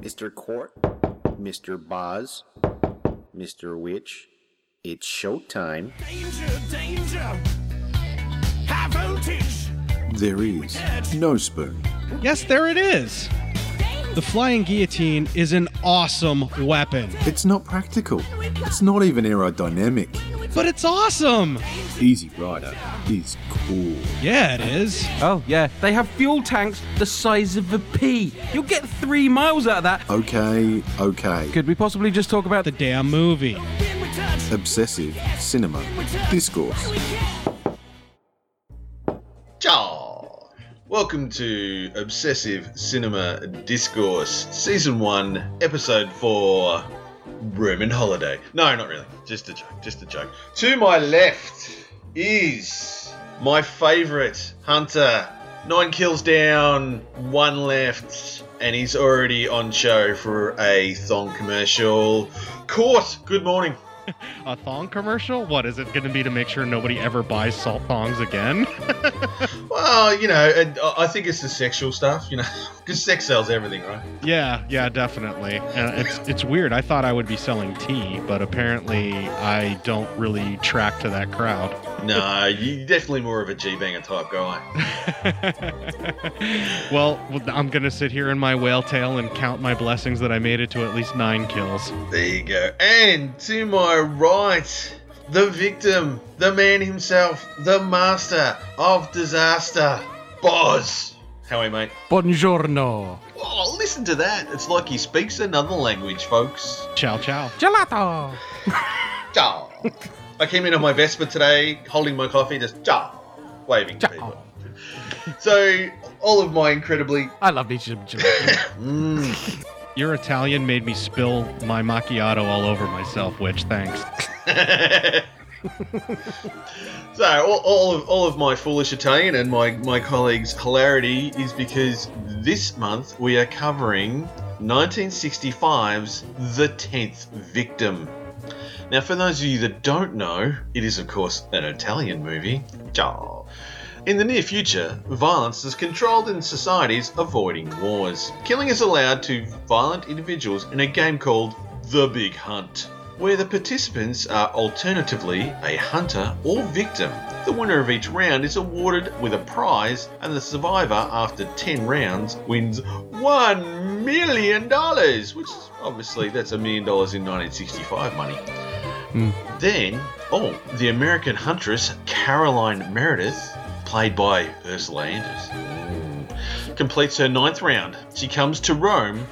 Mr. Court, Mr. Boz, Mr. Witch, it's showtime. Danger, danger. High voltage. There is no spoon. Yes, there it is. The flying guillotine is an awesome weapon, It's not practical. It's not even aerodynamic. But it's awesome. Easy Rider is cool. Yeah, it is. Oh, yeah, they have fuel tanks the size of a pea. You'll get three miles out of that. Okay, okay. Could we possibly just talk about The damn movie. When we touch, Obsessive cinema discourse. Ciao! Welcome to Obsessive Cinema Discourse, Season 1, Episode 4, Roman Holiday. No, not really. Just a joke, just a joke. To my left is my favourite hunter. Nine kills down, one left, and he's already on show for a thong commercial. Court, good morning. A thong commercial? What is it going to be to make sure nobody ever buys salt thongs again? Well, you know, and I I think it's the sexual stuff, you know, because sex sells everything, right? yeah, yeah, definitely. Uh, it's it's weird. I thought I would be selling tea, but apparently I don't really track to that crowd. No, you're definitely more of a G-banger type guy. well, I'm going to sit here in my whale tail and count my blessings that I made it to at least nine kills. There you go. And to my right, the victim, the man himself, the master of disaster, Boz. How are you, mate? Buongiorno. Oh, listen to that. It's like he speaks another language, folks. Ciao, ciao. Gelato. Ciao. I came in on my Vespa today, holding my coffee, just ciao, waving to people. So, all of my incredibly I love these gelato. Mm. Your Italian made me spill my macchiato all over myself, which thanks. so all, all of all of my foolish Italian and my my colleagues' hilarity is because this month we are covering 1965's The Tenth Victim. Now, for those of you that don't know, it is of course an Italian movie. In the near future, violence is controlled in societies avoiding wars. Killing is allowed to violent individuals in a game called The Big Hunt, where the participants are alternatively a hunter or victim. The winner of each round is awarded with a prize, and the survivor, after 10 rounds, wins $1 million, which obviously that's a million dollars in 1965 money. Then, oh, the American huntress Caroline Meredith, played by Ursula Andress, completes her ninth round. She comes to Rome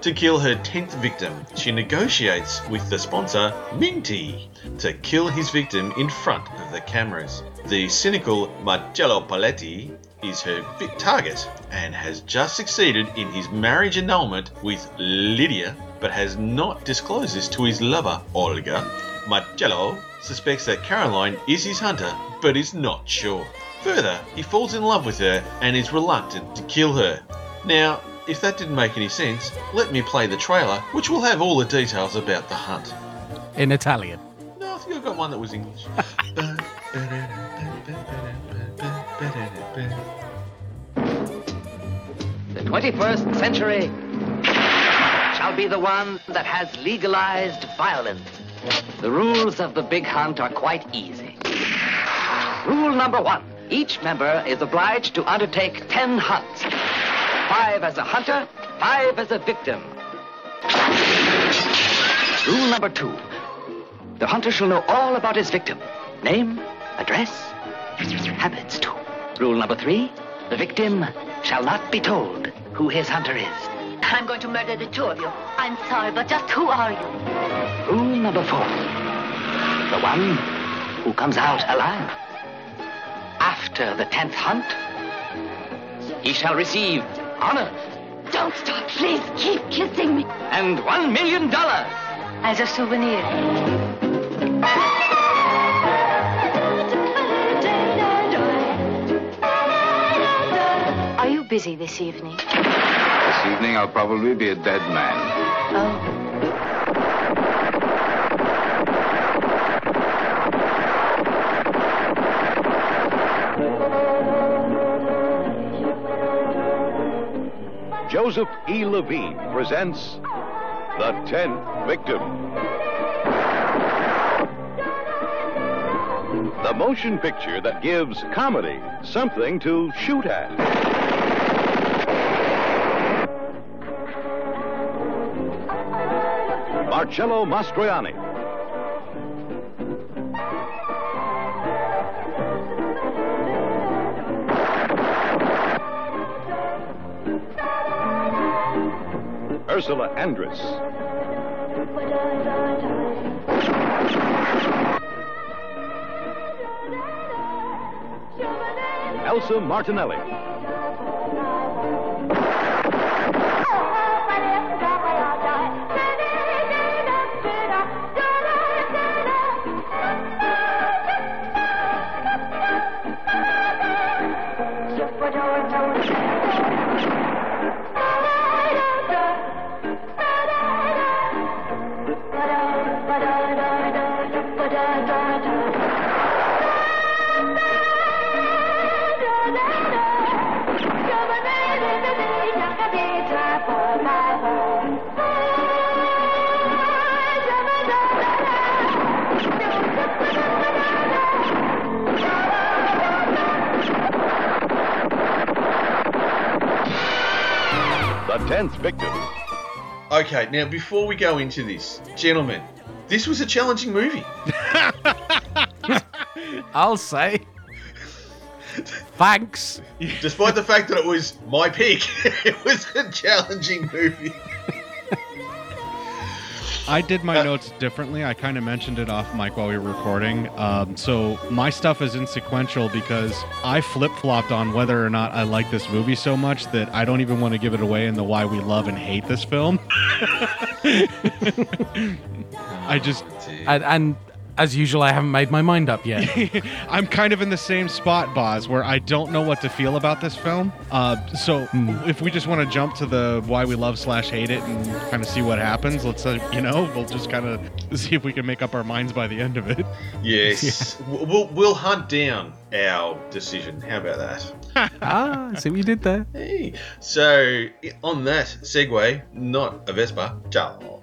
to kill her tenth victim. She negotiates with the sponsor, Ming Tea, to kill his victim in front of the cameras. The cynical Marcello Poletti is her bit target and has just succeeded in his marriage annulment with Lydia, but has not disclosed this to his lover, Olga. Marcello suspects that Caroline is his hunter, but is not sure. Further, he falls in love with her and is reluctant to kill her. Now, if that didn't make any sense, let me play the trailer, which will have all the details about the hunt. In Italian. No, I think I got one that was English. The 21st century shall be the one that has legalized violence. The rules of the big hunt are quite easy. Rule number one each member is obliged to undertake 10 hunts five as a hunter, five as a victim. Rule number two the hunter shall know all about his victim name, address, habits, too. Rule number three the victim shall not be told who his hunter is. I'm going to murder the two of you. I'm sorry, but just who are you? Rule number four the one who comes out alive. After the tenth hunt, he shall receive honor Don't stop, please. Keep kissing me. and one million dollars. As a souvenir. Busy this evening? This evening I'll probably be a dead man. Oh. Joseph E. Levine presents The Tenth Victim. The motion picture that gives comedy something to shoot at. Marcello Mastroianni. Ursula Andress. Elsa Martinelli. The Tenth Okay, now before we go into this, gentlemen, this was a challenging movie. I'll say. Thanks. Despite the fact that it was my pick, it was a challenging movie. I did my notes differently. I kind of mentioned it off mic while we were recording. Um, so my stuff is insequential because I flip flopped on whether or not I like this movie so much that I don't even want to give it away in the why we love and hate this film. I just And, and as usual, I haven't made my mind up yet. I'm kind of in the same spot, Boz, where I don't know what to feel about this film. Uh, so if we just want to jump to the why we love slash hate it and kind of see what happens, let's uh, you know we'll just kind of see if we can make up our minds by the end of it. Yes, W- we'll we'll hunt down our decision. How about that? ah, I see what you did there. Hey. So on that segue, not a Vespa, ciao.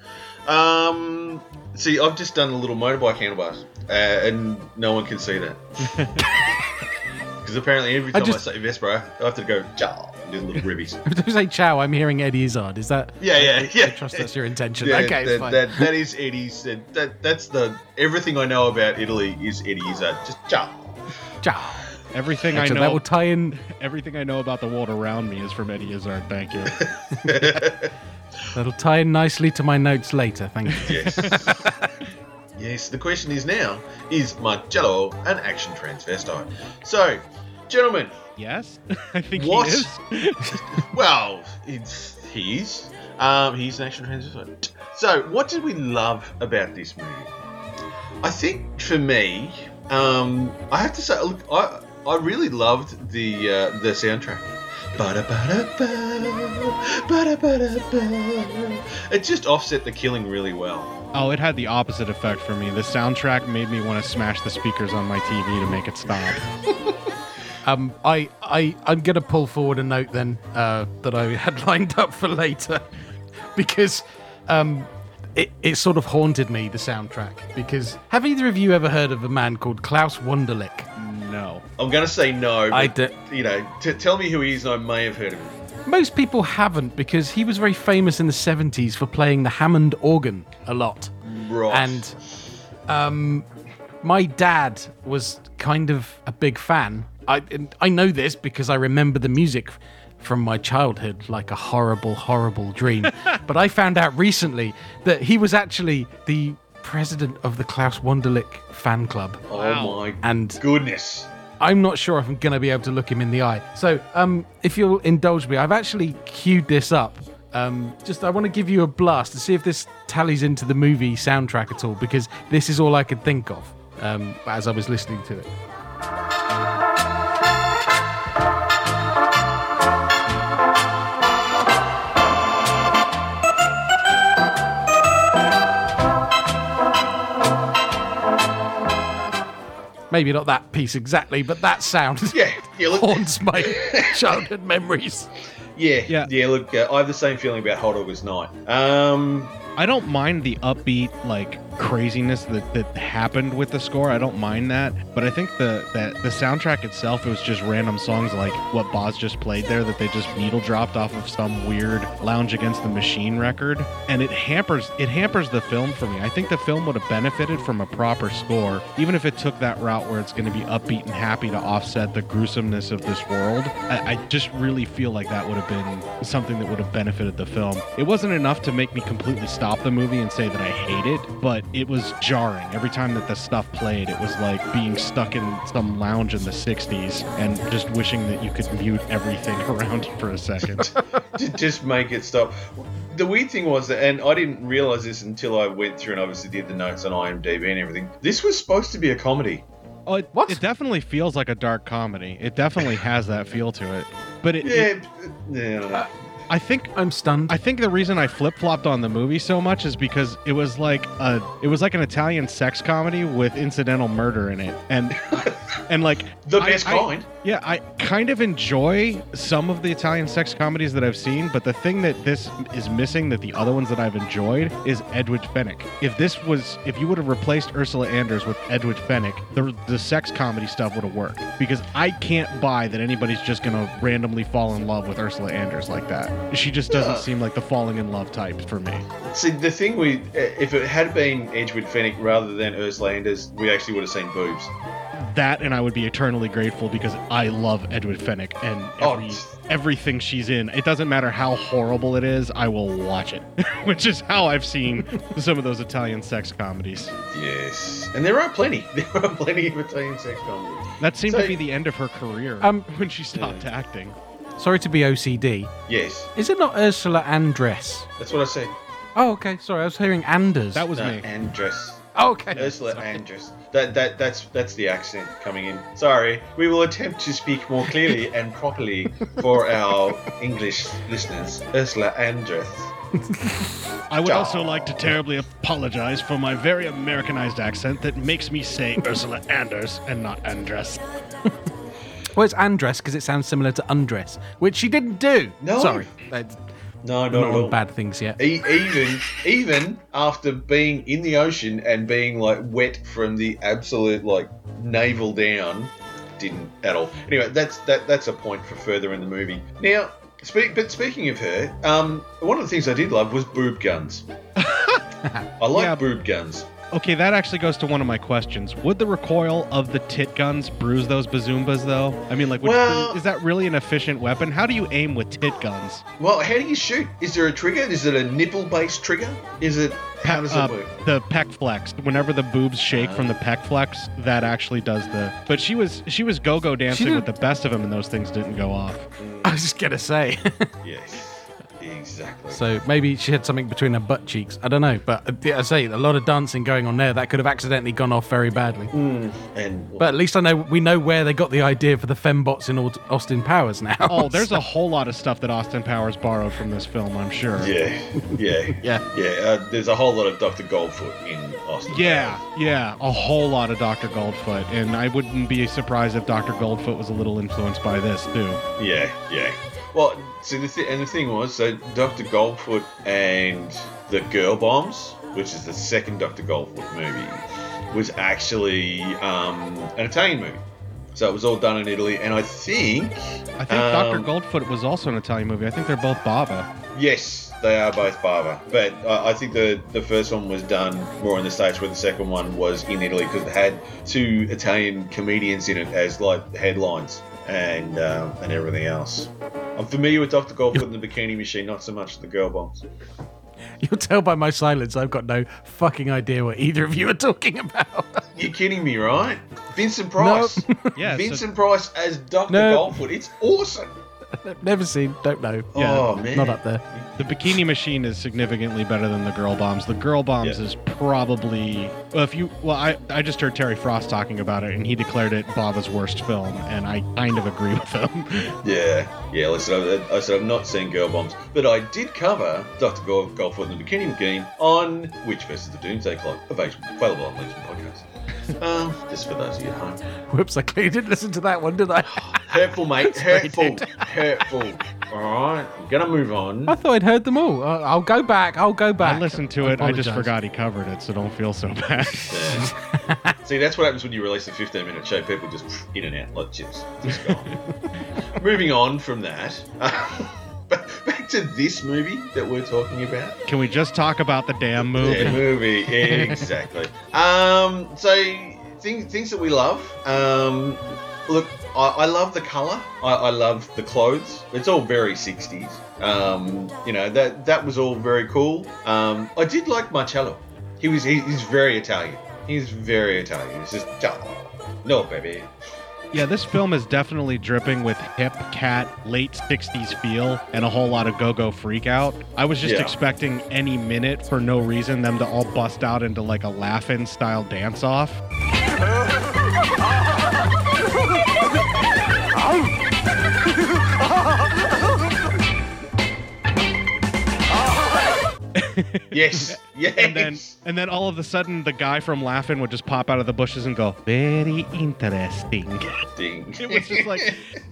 Um, see, I've just done a little motorbike handlebars, uh, and no one can see that because apparently every time I, just- say Vespa, I have to go ciao, and do little ribbies. If you say ciao, I'm hearing Eddie Izzard. Is that? Yeah, yeah, yeah. I trust that's your intention. Yeah, okay, that, fine. that, that is Eddie's. That, that that's the everything I know about Italy is Eddie Izzard. Just ciao. ciao. Everything Excellent. I know That will tie in. Everything I know about the world around me is from Eddie Izzard. Thank you. That'll tie in nicely to my notes later. Thank you. Yes. yes. The question is now: Is Marcello an action transvestite? So, gentlemen, yes, I think what? he is. well, it's he is. Um, he's an action transvestite. So, what did we love about this movie? I think for me, um, I have to say, look, I I really loved the uh, the soundtrack. Ba-da-ba-da-ba, ba-da-ba-da-ba. It just offset the killing really well. Oh, it had the opposite effect for me. The soundtrack made me want to smash the speakers on my TV to make it stop. Um, I, I, I'm going to pull forward a note then uh, that I had lined up for later, because um, it, it sort of haunted me the soundtrack. Because have either of you ever heard of a man called Klaus Wunderlich? No. I'm going to say no. I But, you know, t- tell me who he is, and I may have heard of him. Most people haven't because he was very famous in the 70s for playing the Hammond organ a lot. Right. And um, my dad was kind of a big fan. I and I know this because I remember the music from my childhood like a horrible, horrible dream. but I found out recently that he was actually the president of the Klaus Wunderlich fan club. Oh my And goodness. I'm not sure if I'm going to be able to look him in the eye. So, um, if you'll indulge me, I've actually queued this up. Um, just I want to give you a blast to see if this tallies into the movie soundtrack at all, because this is all I could think of um, as I was listening to it. Maybe not that piece exactly, but that sound Yeah, yeah, look- haunts my childhood memories. Yeah, Yeah. yeah. Look, uh, I have the same feeling about Hot August Night. Um, I don't mind the upbeat like craziness that, that happened with the score. I don't mind that, but I think the that the soundtrack itself it was just random songs like what Boz just played there that they just needle dropped off of some weird Lounge Against the Machine record, and it hampers it hampers the film for me. I think the film would have benefited from a proper score, even if it took that route where it's going to be upbeat and happy to offset the gruesomeness of this world. I, I just really feel like that would have been something that would have benefited the film. It wasn't enough to make me completely stop the movie and say that I hate it, but it was jarring. Every time that the stuff played, it was like being stuck in some lounge in the 60s and just wishing that you could mute everything around you for a second. to just make it stop. The weird thing was that, and I didn't realize this until I went through and obviously did the notes on IMDb and everything. This was supposed to be a comedy. Oh, it, it definitely feels like a dark comedy. It definitely has that feel to it. But it, Yeah, it- yeah. I don't know. I think I'm stunned. I think the reason I flip flopped on the movie so much is because it was like a it was like an Italian sex comedy with incidental murder in it, and and like The I- best I- kind. Yeah, I kind of enjoy some of the Italian sex comedies that I've seen, but the thing that this is missing that the other ones that I've enjoyed is Edwige Fenech. If this was, if you would have replaced Ursula Anders with Edwige Fenech, the the sex comedy stuff would have worked. Because I can't buy that anybody's just gonna randomly fall in love with Ursula Anders like that. She just doesn't Yeah. seem like the falling in love type for me. See, the thing we, if it had been Edwige Fenech rather than Ursula Anders, we actually would have seen boobs. That and I would be eternally grateful because I love Edwige Fenech and Oh, everything she's in. It doesn't matter how horrible it is, I will watch it. Which is how I've seen some of those Italian sex comedies. Yes, and there are plenty. There are plenty of Italian sex comedies. That seemed So- to be the end of her career Um, when she stopped acting. Sorry to be OCD. Yes, Is it not Ursula Andress? that's what I said. Oh, okay. Sorry, I was hearing Anders. That was No, me. Andress. Oh, okay. Ursula Andress. That that that's that's the accent coming in. Sorry, we will attempt to speak more clearly and properly for our English listeners. Ursula Andress. I would also like to terribly apologize for my very Americanized accent that makes me say Ursula Anders and not Andress. Well, it's Andress because it sounds similar to undress, which she didn't do. No. Sorry. That's No, not not at all. bad things yet. E- even even after being in the ocean and being like wet from the absolute like navel down, didn't at all. Anyway, that's that that's a point for further in the movie. Now, speak, but speaking of her, um, one of the things I did love was boob guns. I like Yeah. boob guns. Okay, that actually goes to one of my questions. Would the recoil of the tit guns bruise those bazoombas, though? I mean, like, would, Well- is that really an efficient weapon? How do you aim with tit guns? Well, how do you shoot? Is there a trigger? Is it a nipple-based trigger? Is it? How does Uh, it work? the pec flex. Whenever the boobs shake from the pec flex, that actually does the. But she was she was go go dancing with the best of them, and those things didn't go off. I was just gonna say. Yes, exactly. so maybe she had something between her butt cheeks. I don't know, but uh, I say a lot of dancing going on there. That could have accidentally gone off very badly. and But at least I know we know where they got the idea for the fembots in Austin Powers now. Oh, there's a whole lot of stuff that Austin Powers borrowed from this film, I'm sure. yeah, yeah, Yeah. yeah. Uh, there's a whole lot of Dr. Goldfoot in Austin. Yeah, yeah, a whole lot of Dr. Goldfoot, and I wouldn't be surprised if Dr. Goldfoot was a little influenced by this too. Yeah, yeah. Well, so the th- and the thing was, so Dr. Goldfoot and the Girl Bombs, which is the second Dr. Goldfoot movie, was actually um, an Italian movie. So it was all done in Italy, and I think I think Dr. Um, Goldfoot was also an Italian movie. I think they're both Bava. yes, they are both Bava, but I I think the the first one was done more in the states, where the second one was in Italy because it had two Italian comedians in it as like headlines and um, and everything else. I'm familiar with Dr. Goldfoot and the Bikini Machine, not so much the Girl Bombs. You'll tell by my silence I've got no fucking idea what either of you are talking about. You're kidding me, right? Vincent Price. Yeah, so- Vincent Price as Dr. No. Goldfoot. It's awesome. Never seen, don't know. Oh, yeah. Oh man. Not up there. The Bikini Machine is significantly better than the Girl Bombs. The Girl Bombs Yeah. is probably well, if you well, I I just heard Terry Frost talking about it, and he declared it Bava's worst film, and I kind of agree with him. Yeah, yeah. Listen, I, I said I've not seen Girl Bombs, but I did cover Dr. Gold, Goldfoot and the Bikini Machine on Witch versus the Doomsday Clock, available available on Legion Podcast. Um, just for those of you at home. Whoops, I clearly didn't listen to that one, did I? Hurtful, mate. Hurtful. Hurtful. All right. I'm gonna move on. I thought I'd heard them all. Uh, I'll go back. I'll go back. I listened to it. I just apologise. forgot he covered it, so don't feel so bad. See, that's what happens when you release a 15 minute show. People just in and out like chips. Just gone. Moving on from that, back to this movie that we're talking about. Can we just talk about the damn movie? Yeah, movie, exactly. um, so things things that we love. Um, look, I, I love the color. I, I love the clothes. It's all very 60s. Um, you know that that was all very cool. Um, I did like Marcello. He was he, he's very Italian. He's very Italian. He's just "Oh, no baby. Yeah, this film is definitely dripping with hip cat late 60s feel and a whole lot of go-go freak out. I was just Yeah. expecting any minute for no reason them to all bust out into like a laugh-in style dance off. Yes, yes. And then and then all of a sudden the guy from Laugh-In would just pop out of the bushes and go, "Very interesting." Ding. It was just like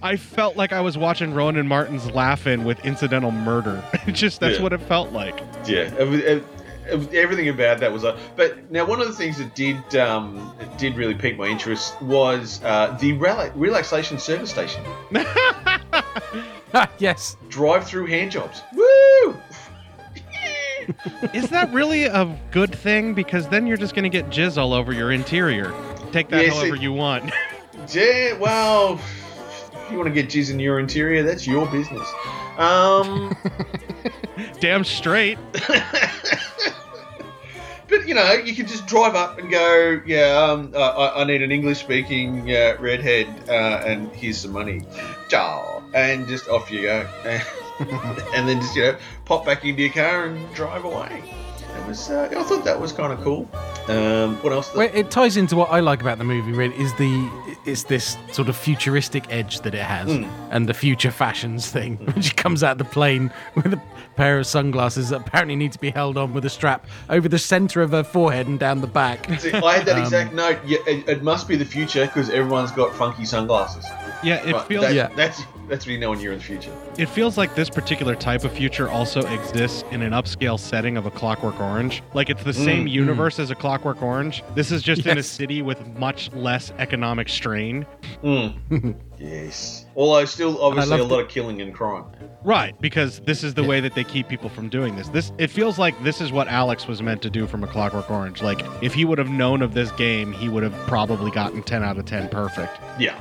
I felt like I was watching Rowan Martin's Laugh-In with incidental murder. Just that's Yeah. what it felt like. Yeah, it was, it, it everything about that was. Uh, but now, one of the things that did um, that did really pique my interest was uh, the rela- relaxation service station. yes. Drive-through hand jobs. Woo! Is that really a good thing? Because then you're just going to get jizz all over your interior. Take that Yes, however it- you want. Yeah, well, if you want to get jizz in your interior, that's your business. Um, Damn straight. but you know, you could just drive up and go, yeah, um, uh, I, I need an English-speaking uh, redhead, uh, and here's some money, ciao, and just off you go, and then just you know pop back into your car and drive away. It was, uh, I thought that was kind of cool. Um, what else? Well, it ties into what I like about the movie. Really, is the it's this sort of futuristic edge that it has, Mm. and the future fashions thing. When she comes out of the plane with a pair of sunglasses that apparently need to be held on with a strap over the center of her forehead and down the back. See, I had that Um, exact note. Yeah, it, it must be the future because everyone's got funky sunglasses. Yeah, it Right, feels that- Yeah. That's that's when you know when you're in the future. it feels like this particular type of future also exists in an upscale setting of a Clockwork Orange. Like it's the same Mm, universe as a Clockwork Orange. This is just in a city with much less economic strain. Mm. yes. Although still obviously a loved lot of killing and crime. Right, because this is the way that they keep people from doing this. This it feels like this is what Alex was meant to do from a Clockwork Orange. Like if he would have known of this game, he would have probably gotten 10 out of 10 perfect. Yeah.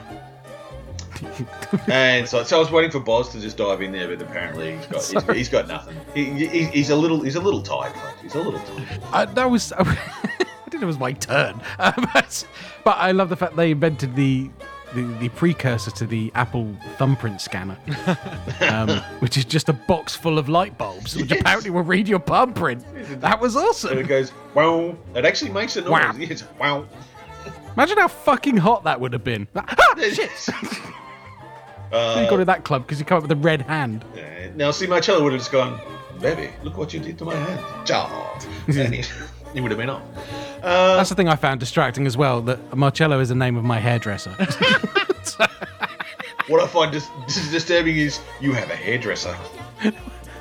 and so, so I was waiting for Boz to just dive in there, but apparently he's got he's, he's got nothing. He, he, he's a little he's a little tired, folks. He's a little tired. I, that was I didn't know it was my turn, um, but, but I love the fact they invented the. The, the precursor to the Apple thumbprint scanner, um, which is just a box full of light bulbs, which Yes. apparently will read your thumbprint. That was awesome. And it goes wow. It actually makes a noise. Wow. It's wow. Imagine how fucking hot that would have been. Ah, shit! Uh, you got to that club because you come up with a red hand. Uh, now, see, Marcello would have just gone, baby, look what you did to my hand. Ciao. and he, he would have been on. Uh, That's the thing I found distracting as well. That Marcello is the name of my hairdresser. what I find dis- dis- disturbing is you have a hairdresser.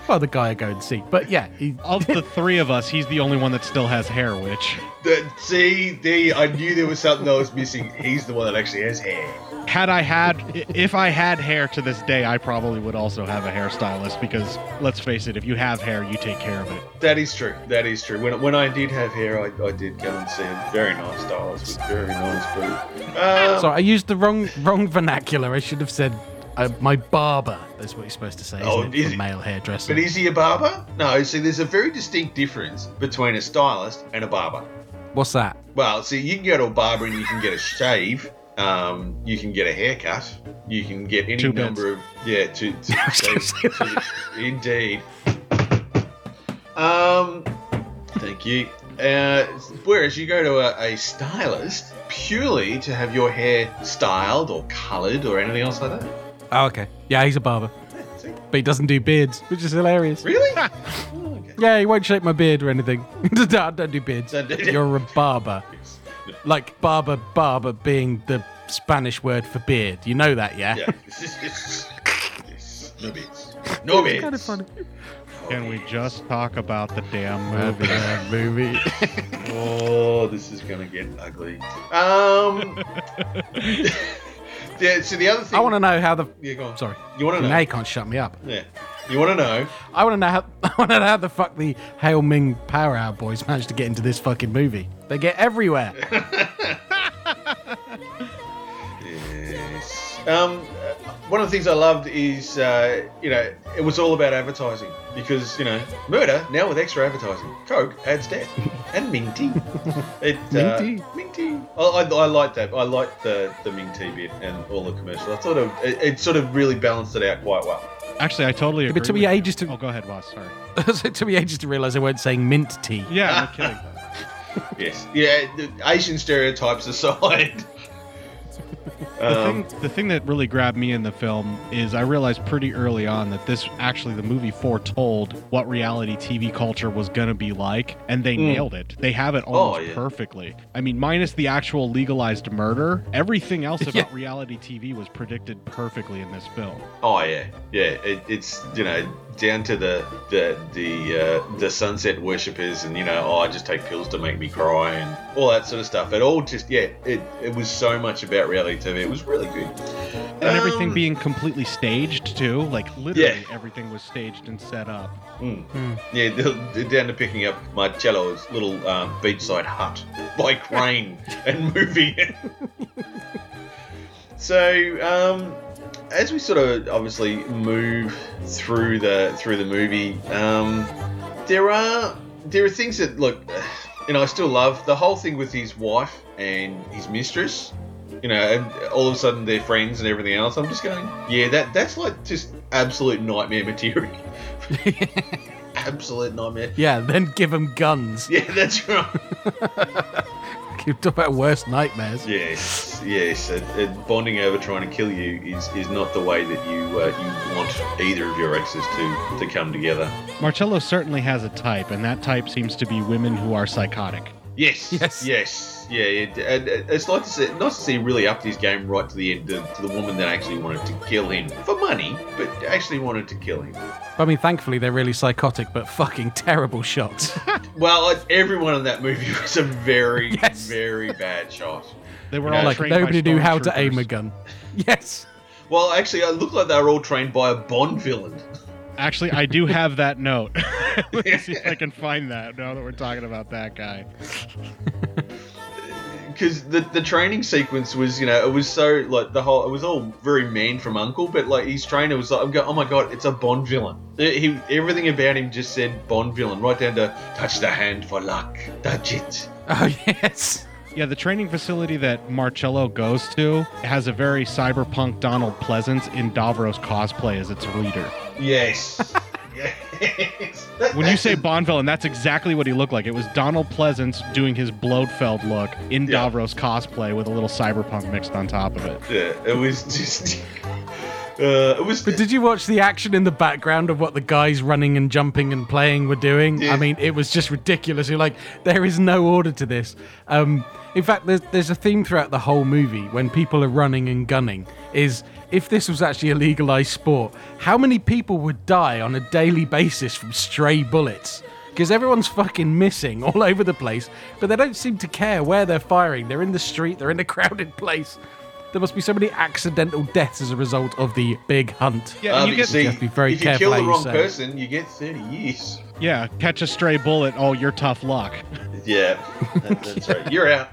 well, the guy I go and see. But yeah, he, Of the three of us, he's the only one that still has hair, which The, see, the, I knew there was something I was missing. He's the one that actually has hair. Had I had if I had hair to this day, I probably would also have a hairstylist because let's face it, if you have hair, you take care of it. That is true. That is true. When, when I did have hair, I, I did go and see a very nice stylist with very nice food. Um, so I used the wrong wrong vernacular. I should have said uh, my barber. That's what you're supposed to say. Isn't Oh, it, is for it? male hairdresser. But is he a barber? No, see, there's a very distinct difference between a stylist and a barber. What's that? Well, see, you can go to a barber and you can get a shave. Um, you can get a haircut. You can get any Two bits. number of yeah. To, to, so- to- indeed. Um, thank you. Uh, whereas you go to a, a stylist purely to have your hair styled or coloured or anything else like that. Oh, okay. Yeah, he's a barber, but he doesn't do beards, which is hilarious. Really? Oh, okay. Yeah, he won't shape my beard or anything. no, don't do beards. Don't do- You're a barber. Like barber barber being the Spanish word for beard. You know that, yeah? Yeah. Yes. No bits. No bits. kind of funny. Can we just talk about the damn Movie. movie? movie. Oh, this is gonna get ugly. Um. yeah. So the other thing I want to know how the. Yeah, go on. Sorry. You want to know? Can't shut me up. Yeah. You want to know? I want to know how. I want to know how the fuck the Hail Ming Power Hour boys managed to get into this fucking movie. They get everywhere. Um, one of the things I loved is, uh, you know, it was all about advertising because, you know, murder now with extra advertising. Coke adds death and Ming tea. It, uh, Ming tea? Ming tea. I, I, I like that. I like the, the Ming tea bit and all the commercials. I thought it, it, it sort of really balanced it out quite well. Actually, I totally agree. But took me with you. ages to. Oh, go ahead, boss. Sorry. it took me ages to realise they weren't saying mint tea. Yeah, no kidding. Yes. Yeah. The Asian stereotypes aside. The, Um, thing, the thing that really grabbed me in the film is I realized pretty early on that this actually the movie foretold what reality TV culture was gonna be like, and they Mm. nailed it. They have it almost Oh, yeah. perfectly. I mean, minus the actual legalized murder, everything else about Yeah. reality TV was predicted perfectly in this film. Oh yeah, yeah. It, it's you know down to the the the uh, the sunset worshippers, and you know, oh, I just take pills to make me cry, and all that sort of stuff. It all just yeah, it it was so much about reality TV. It was really good. And everything Um, being completely staged too, like literally Yeah. everything was staged and set up. mm. Yeah, they're- they're down to picking up Marcello's little um, beachside hut by crane and moving it. so, um, as we sort of obviously move through the through the movie, um, there are there are things that look, you know, I still love the whole thing with his wife and his mistress. You know, and all of a sudden they're friends and everything else. I'm just going, yeah, that that's like just absolute nightmare material. absolute nightmare. Yeah, then give them guns. Yeah, that's right. You talk about worst nightmares. Yes, yes. Uh, uh, bonding over trying to kill you is, is not the way that you uh, you want either of your exes to, to come together. Marcello certainly has a type, and that type seems to be women who are psychotic. Yes, Yes. yes, yeah. It, and it's like to see, nice to see he really upped his game right to the end to, to the woman that actually wanted to kill him for money, but actually wanted to kill him. I mean, thankfully they're really psychotic, but fucking terrible shots. Well, like, everyone in that movie was a very, Yes. very bad shot. They were You know, all like nobody knew how to aim a gun. Yes. Well, actually, it looked like they were all trained by a Bond villain. Actually, I do have that note. Let me see if I can find that now that we're talking about that guy. because the the training sequence was you know it was so like the whole it was all very man from Uncle, but like his trainer was like I'm going oh my god it's a Bond villain. He everything about him just said Bond villain right down to touch the hand for luck, touch it. Oh yes. Yeah, the training facility that Marcello goes to has a very cyberpunk Donald Pleasence in Davros cosplay as its leader. Yes. yes. When you say a- Bond villain, that's exactly what he looked like. It was Donald Pleasence doing his Blofeld look in Yeah. Davros cosplay with a little cyberpunk mixed on top of it. yeah, it was just. Uh, it was. But did you watch the action in the background of what the guys running and jumping and playing were doing? Yeah. I mean, it was just ridiculous. You're like, there is no order to this. Um, in fact, there's, there's a theme throughout the whole movie when people are running and gunning. Is if this was actually a legalized sport, how many people would die on a daily basis from stray bullets? Because everyone's fucking missing all over the place, but they don't seem to care where they're firing. They're in the street, they're in a crowded place. There must be so many accidental deaths as a result of the big hunt. Yeah, Um, and you get see, You have to be very if you careful kill the wrong say person, you get 30 years. yeah, catch a stray bullet. Oh, you're tough luck. Yeah, that, that's right. You're out.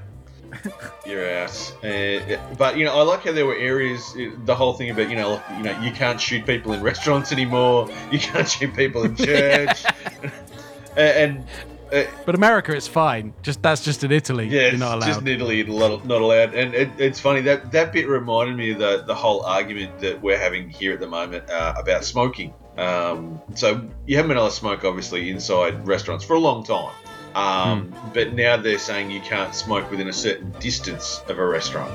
You're out. Uh, but you know, I like how there were areas. uh, The whole thing about you know, like, you know, you can't shoot people in restaurants anymore. You can't shoot people in church. and uh, But America, it's fine. Just that's just in Italy. yeah, not allowed. just in Italy, not not allowed. And it, it's funny that that bit reminded me of the the whole argument that we're having here at the moment uh, about smoking. Um, so you haven't been allowed to smoke, obviously, inside restaurants for a long time. Um, But now they're saying you can't smoke within a certain distance of a restaurant.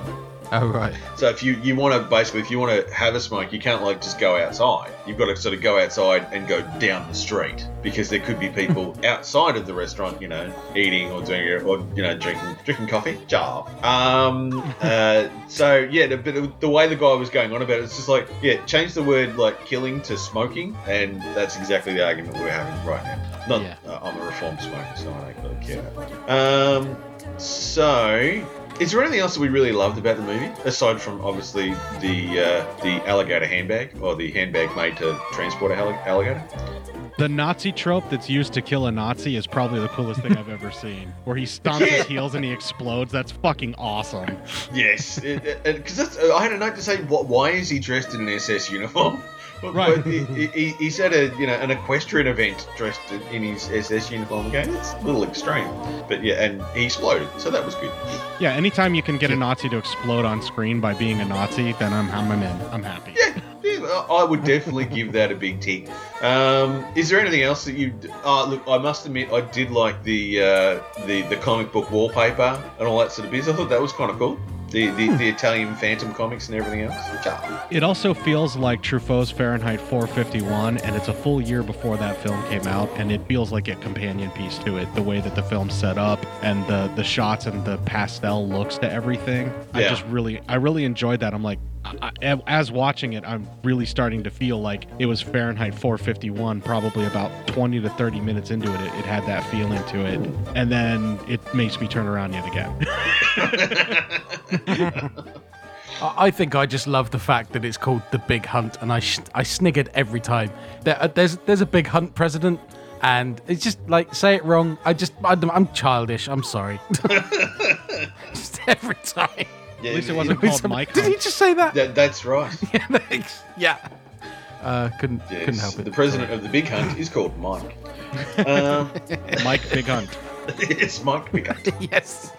Oh right. So if you, you want to basically if you want to have a smoke, you can't like just go outside. You've got to sort of go outside and go down the street because there could be people outside of the restaurant, you know, eating or doing or you know drinking drinking coffee. Job. Um. Uh. So yeah, the, the, the way the guy was going on about it, it's just like yeah, change the word like killing to smoking, and that's exactly the argument we're having right now. Not Yeah. uh, I'm a reformed smoker, so I don't really care. Um. So is there anything else that we really loved about the movie aside from obviously the uh, the alligator handbag or the handbag made to transport a alli- alligator? The Nazi trope that's used to kill a Nazi is probably the coolest thing I've ever seen. Where he stomps Yeah. his heels and he explodes. That's fucking awesome. Yes, because I had a note to say, what? Why is he dressed in an SS uniform? But- Right. but he, he, he's at a you know an equestrian event dressed in his SS uniform. Again, it's a little extreme, but yeah, and he exploded, so that was good. Yeah, anytime you can get a Nazi to explode on screen by being a Nazi, then I'm, I'm in. I'm happy. Yeah, yeah, I would definitely give that a big tick. Um, is there anything else that you? Uh, look, I must admit, I did like the uh, the the comic book wallpaper and all that sort of business. I thought that was kind of cool. The, the, the Italian Phantom comics and everything else. It also feels like Truffaut's Fahrenheit 451, and it's a full year before that film came out, and it feels like a companion piece to it. The way that the film's set up, and the the shots and the pastel looks to everything. I just really, I really enjoyed that. I'm like, I, as watching it, I'm really starting to feel like it was Fahrenheit 451. Probably about 20 to 30 minutes into it, it, it had that feeling to it, and then it makes me turn around yet again. I think I just love the fact that it's called the Big Hunt, and I sh- I sniggered every time. There, uh, there's there's a Big Hunt president, and it's just like say it wrong. I just I, am childish. I'm sorry. just every time. Yeah, At least it it- wasn't called Mike. Did he just say that? That, that's right. Yeah. thanks. yeah. Uh, couldn't couldn't help it. The president of the Big Hunt is called Mike. Um, Mike Big Hunt. it's Mike Big Hunt. yes.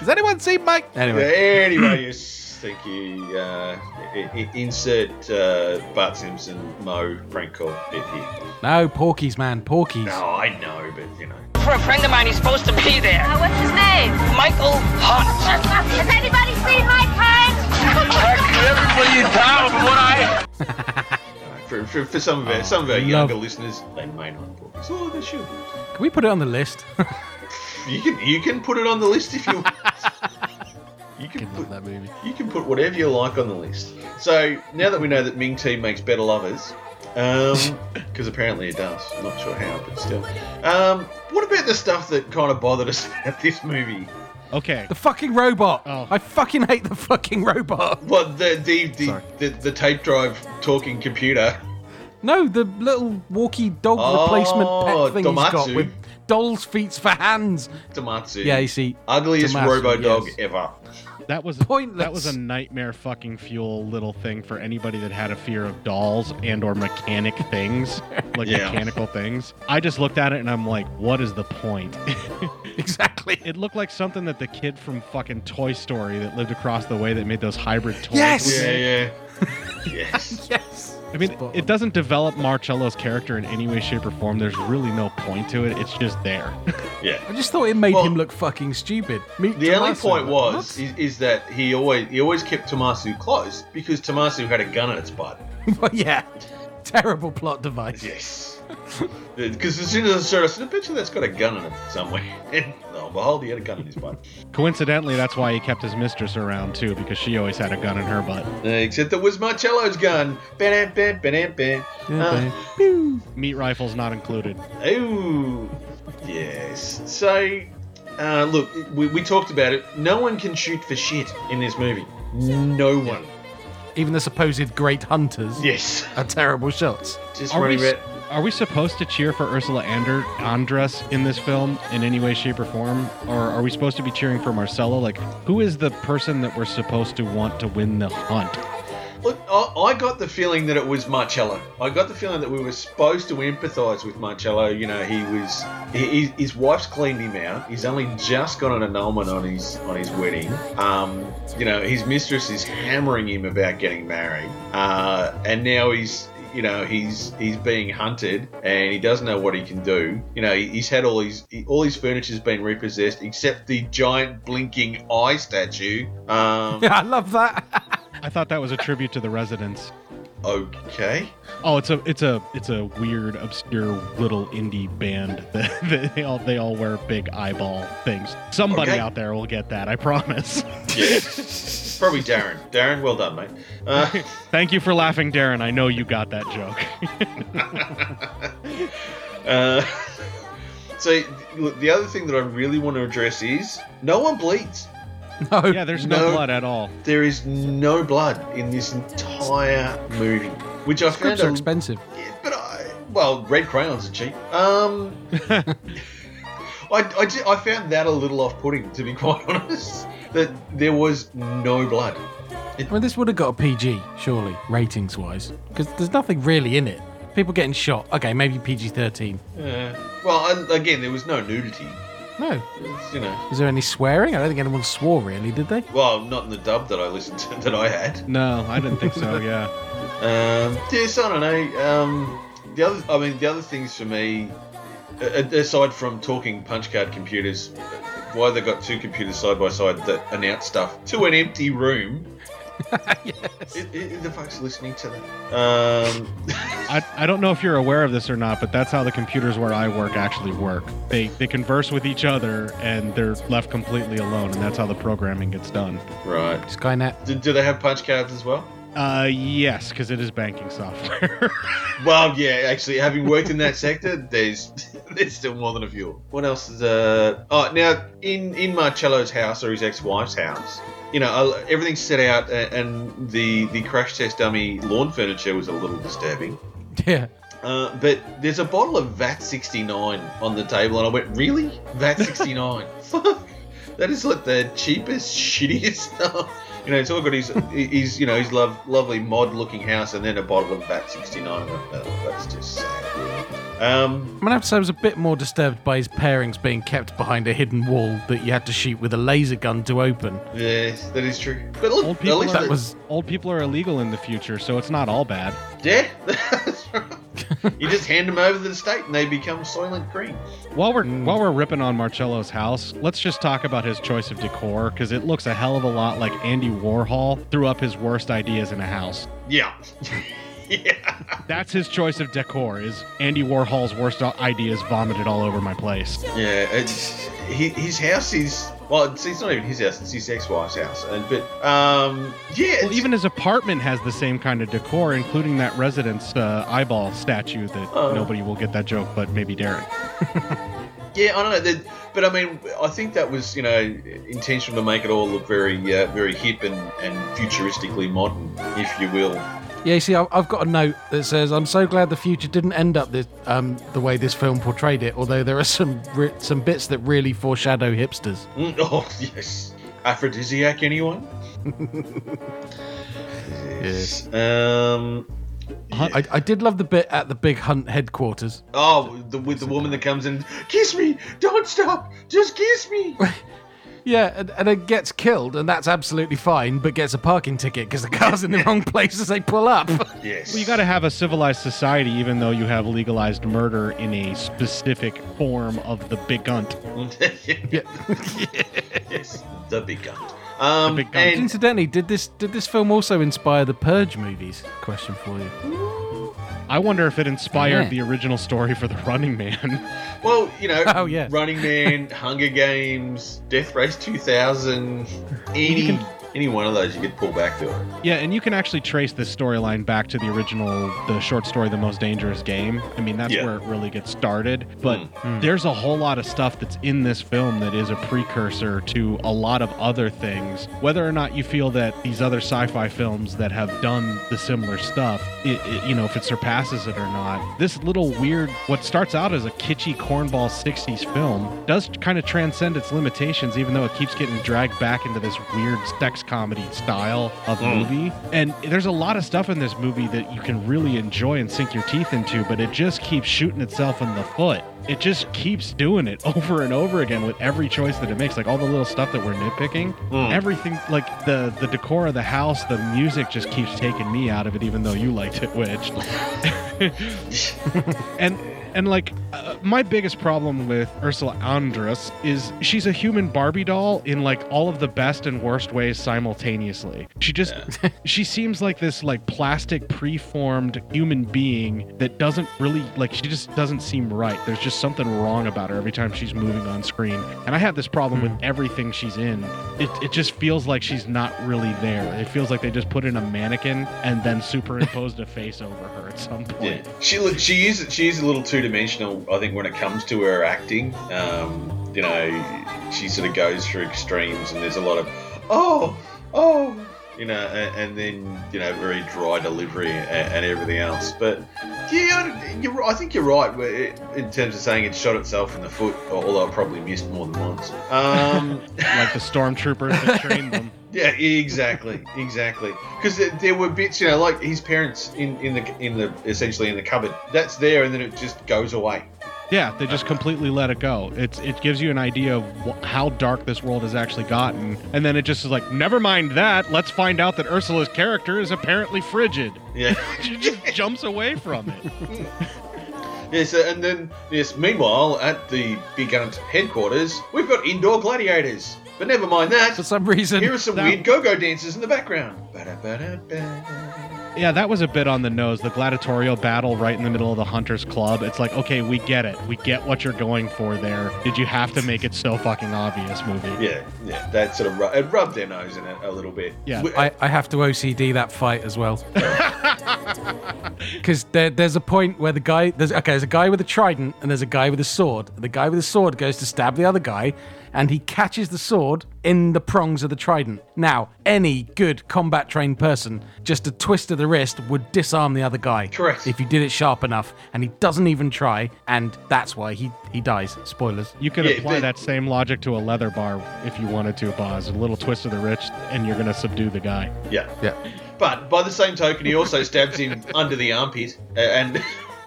Has anyone seen Mike? Anyway. Anyway, yes, thank you. Uh, i- i- insert uh, Bart Simpson Moe prank call bit here. No, Porky's man, Porky's. No, I know, but you know. For a friend of mine, he's supposed to be there. Uh, what's his name? Michael Hunt. Has anybody seen Mike Hunt? Everybody in town, from what I. For, for, for some of our, Oh, some of our love- younger listeners, they may not book. So they should. Can we put it on the list? You can you can put it on the list if you want. You can put that movie. you can put whatever you like on the list. So now that we know that Ming T makes better lovers, because apparently it does. I'm not sure how, but still. Um, what about the stuff that kind of bothered us about this movie? Okay. The fucking robot. Oh. I fucking hate the fucking robot. What the the the, the, the tape drive talking computer? No, the little walkie dog Oh, replacement pet thing he's got with doll's feet for hands. Tomatsu. Yeah, you see. Ugliest Tomatsu, robo dog yes. ever. That was Pointless. That was a nightmare fucking fuel little thing for anybody that had a fear of dolls and or mechanic things, like Yeah. mechanical things. I just looked at it and I'm like, what is the point? Exactly. it looked like something that the kid from fucking Toy Story that lived across the way that made those hybrid toys. Yes! Yeah, yeah. yes. Yes. I mean, it doesn't develop Marcello's character in any way, shape, or form. There's really no point to it. It's just there. Yeah. I just thought it made Well, him look fucking stupid. Meet The only point was What? is, is that he always he always kept Tomasu close because Tomasu had a gun in its butt. well, yeah. Terrible plot device. Yes. Because as soon as I saw it, I said, I bet you that's got a gun in it somewhere. And lo and behold, he had a gun in his butt. Coincidentally, that's why he kept his mistress around too, because she always had a gun in her butt. Except it was Marcello's gun. Ba-dam, ba, ba-dam, ba. Uh, Meat rifles not included. Ooh, yes. So, uh, look, we, we talked about it. No one can shoot for shit in this movie. No one. Even the supposed great hunters Yes. are terrible shots. Just Are we, running s- around. Are we supposed to cheer for Ursula Ander- Andress in this film in any way, shape, or form? Or are we supposed to be cheering for Marcello? Like, who is the person that we're supposed to want to win the hunt? Look, I, got the feeling that it was Marcello. I got the feeling that we were supposed to empathise with Marcello. You know, he was he- his wife's cleaned him out. He's only just got an annulment on his on his wedding. Um, you know, his mistress is hammering him about getting married, uh, and now he's you know he's he's being hunted and he doesn't know what he can do. You know, he, he's had all his all his furniture's been repossessed except the giant blinking eye statue. Um, Yeah, I love that. I thought that was a tribute to the residents. Okay. Oh, it's a it's a it's a weird, obscure little indie band that, they all they all wear big eyeball things. Somebody Okay. out there will get that, I promise. Yeah. Probably Darren. Darren, well done, mate. Uh, Thank you for laughing, Darren. I know you got that joke. uh, so the other thing that I really want to address is no one bleeds. No. yeah, there's no, No. blood at all. There is no blood in this entire movie, which I found Scripts are a, expensive. but I well, red crayons are cheap. Um, I, I, ju- I found that a little off-putting, to be quite honest. That there was no blood. I mean, this would have got a PG, surely, ratings wise, because there's nothing really in it. People getting shot. Okay, maybe PG 13. Uh, well, again, there was no nudity. No. It's, you know, Is there any swearing? I don't think anyone swore, really, did they? well, not in the dub that I listened to that I had. No, I didn't think so. Yeah. Um, yes, I don't know. Um, the other, I mean, the other things for me, a- a- aside from talking punch card computers, why they got two computers side by side that announce stuff to an empty room. yes. Who who the fuck's listening to that? Um, I, I don't know if you're aware of this or not, but that's how the computers where I work actually work. They they converse with each other and they're left completely alone, and that's how the programming gets done. right. Skynet. Do, do they have punch cards as well? Uh, yes, because it is banking software. Well, yeah, actually, having worked in that sector, there's there's still more than a few. What else is uh? Oh, now in in Marcello's house or his ex-wife's house, you know, uh, everything's set out, and the the crash test dummy lawn furniture was a little disturbing. Yeah. Uh, but there's a bottle of VAT 69 on the table, and I went, really? VAT 69? Fuck. That is like the cheapest, shittiest stuff. You know, it's all got his, his you know, his love, lovely mod-looking house, and then a bottle of VAT 69. I went, oh, that's just sad. Um, I'm gonna have to say I was a bit more disturbed by his pairings being kept behind a hidden wall that you had to shoot with a laser gun to open. yes, that is true. But look, people least are, That was old people are illegal in the future, so it's not all bad. yeah, you just hand them over to the state, and they become Soylent Green. While we're hmm. while we're ripping on Marcello's house, let's just talk about his choice of decor because it looks a hell of a lot like Andy Warhol threw up his worst ideas in a house. Yeah. yeah. That's his choice of decor is Andy Warhol's worst ideas vomited all over my place. Yeah, it's, he, his house is well. It's, it's not even his house; it's his ex-wife's house. And but um, yeah, Well, even his apartment has the same kind of decor, including that Residents uh, eyeball statue that Oh. nobody will get that joke, but maybe Darren. yeah, I don't know. But I mean, I think that was you know intentional to make it all look very uh, very hip and, and futuristically modern, if you will. Yeah, you see, I- I've got a note that says, "I'm so glad the future didn't end up this, um, the way this film portrayed it. Although there are some re- some bits that really foreshadow hipsters." Mm, Oh yes, aphrodisiac. Anyone? Yes. Um. I, I did love the bit at the big hunt headquarters. Oh, the, with the woman that comes in, kiss me, don't stop, just kiss me. Yeah, and, and it gets killed, and that's absolutely fine, but gets a parking ticket because the car's in the wrong place as they pull up. Yes. Well, you got to have a civilized society, even though you have legalized murder in a specific form of the big gunt. yeah. yes, the big gun. Um, big gun. and Incidentally, did this did this film also inspire the Purge movies? Question for you. I wonder if it inspired Yeah. the original story for The Running Man. Well, you know, Oh, yeah. Running Man, Hunger Games, Death Race 2000, any any one of those you could pull back to it. yeah, and you can actually trace this storyline back to the original, the short story, The Most Dangerous Game. I mean, that's Yeah. where it really gets started. But hmm. Hmm. there's a whole lot of stuff that's in this film that is a precursor to a lot of other things. Whether or not you feel that these other sci-fi films that have done the similar stuff, it, it- you know, if it surpasses it or not, this little weird, what starts out as a kitschy cornball 60s film, does kind of transcend its limitations, even though it keeps getting dragged back into this weird sex comedy style of Mm. movie. And there's a lot of stuff in this movie that you can really enjoy and sink your teeth into, but it just keeps shooting itself in the foot. It just keeps doing it over and over again with every choice that it makes. Like all the little stuff that we're nitpicking, Mm. everything like the the decor of the house, the music just keeps taking me out of it, even though you liked it, Witch. and and like uh, my biggest problem with Ursula Andress is she's a human Barbie doll in like all of the best and worst ways simultaneously. She just she seems like this like plastic preformed human being that doesn't really like she just doesn't seem right. There's just something wrong about her every time she's moving on screen. And I have this problem with everything she's in. It it just feels like she's not really there. It feels like they just put in a mannequin and then superimposed a face over her at some point. Yeah, she look- she is she is a little two dimensional. I think when it comes to her acting, um, you know, she sort of goes through extremes, and there's a lot of oh oh, you know, and, and then you know very dry delivery and, and everything else. But yeah, you're, I think you're right in terms of saying it shot itself in the foot, although I probably missed more than once. Um, like the stormtroopers that trained them. Yeah, exactly, exactly. Because there, there were bits, you know, like his parents in, in the in the essentially in the cupboard. That's there, and then it just goes away. Yeah, they just completely let it go. It's it gives you an idea of wh- how dark this world has actually gotten, and then it just is like, never mind that. Let's find out that Ursula's character is apparently frigid. Yeah. she just jumps away from it. Yes, and then yes. Meanwhile, at the Big Hunt headquarters, we've got indoor gladiators. But never mind that. For some reason, here are some that- weird go-go dancers in the background. Ba-da-ba-da-ba. Yeah, that was a bit on the nose. The gladiatorial battle right in the middle of the Hunters Club. It's like, okay, we get it. We get what you're going for there. Did you have to make it so fucking obvious, movie? Yeah, yeah. That sort of ru- it rubbed their nose in it a little bit. Yeah. We- I, I have to OCD that fight as well. Because there, there's a point where the guy there's okay, there's a guy with a trident and there's a guy with a sword. The guy with the sword goes to stab the other guy, and he catches the sword in the prongs of the trident. Now, any good combat trained person, just a twist of the wrist would disarm the other guy. Correct. If you did it sharp enough, and he doesn't even try, and that's why he he dies. Spoilers. You could Yeah, apply they- that same logic to a leather bar if you wanted to, Boz. A little twist of the wrist, and you're gonna subdue the guy. yeah. Yeah. But by the same token, he also stabs him under the armpit, uh, and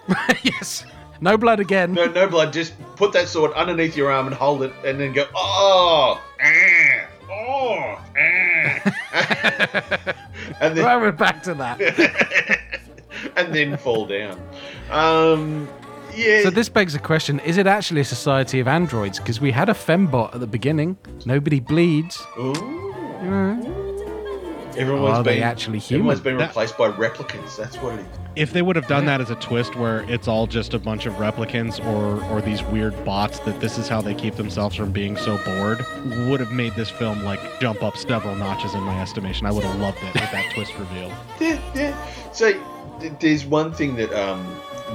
yes. No blood again. no, no blood. Just put that sword underneath your arm and hold it, and then go, oh, ah, oh, ah. and then Right, we're back to that. and then fall down. Um, yeah. So this begs the question: Is it actually a society of androids? Because we had a fembot at the beginning. Nobody bleeds. Ooh. Everyone's Are they actually human? Everyone's been That- replaced by replicants. That's what it is. If they would have done that as a twist where it's all just a bunch of replicants or or these weird bots that this is how they keep themselves from being so bored, would have made this film like jump up several notches in my estimation. I would have loved it with that twist reveal. Yeah, yeah. So there's one thing that um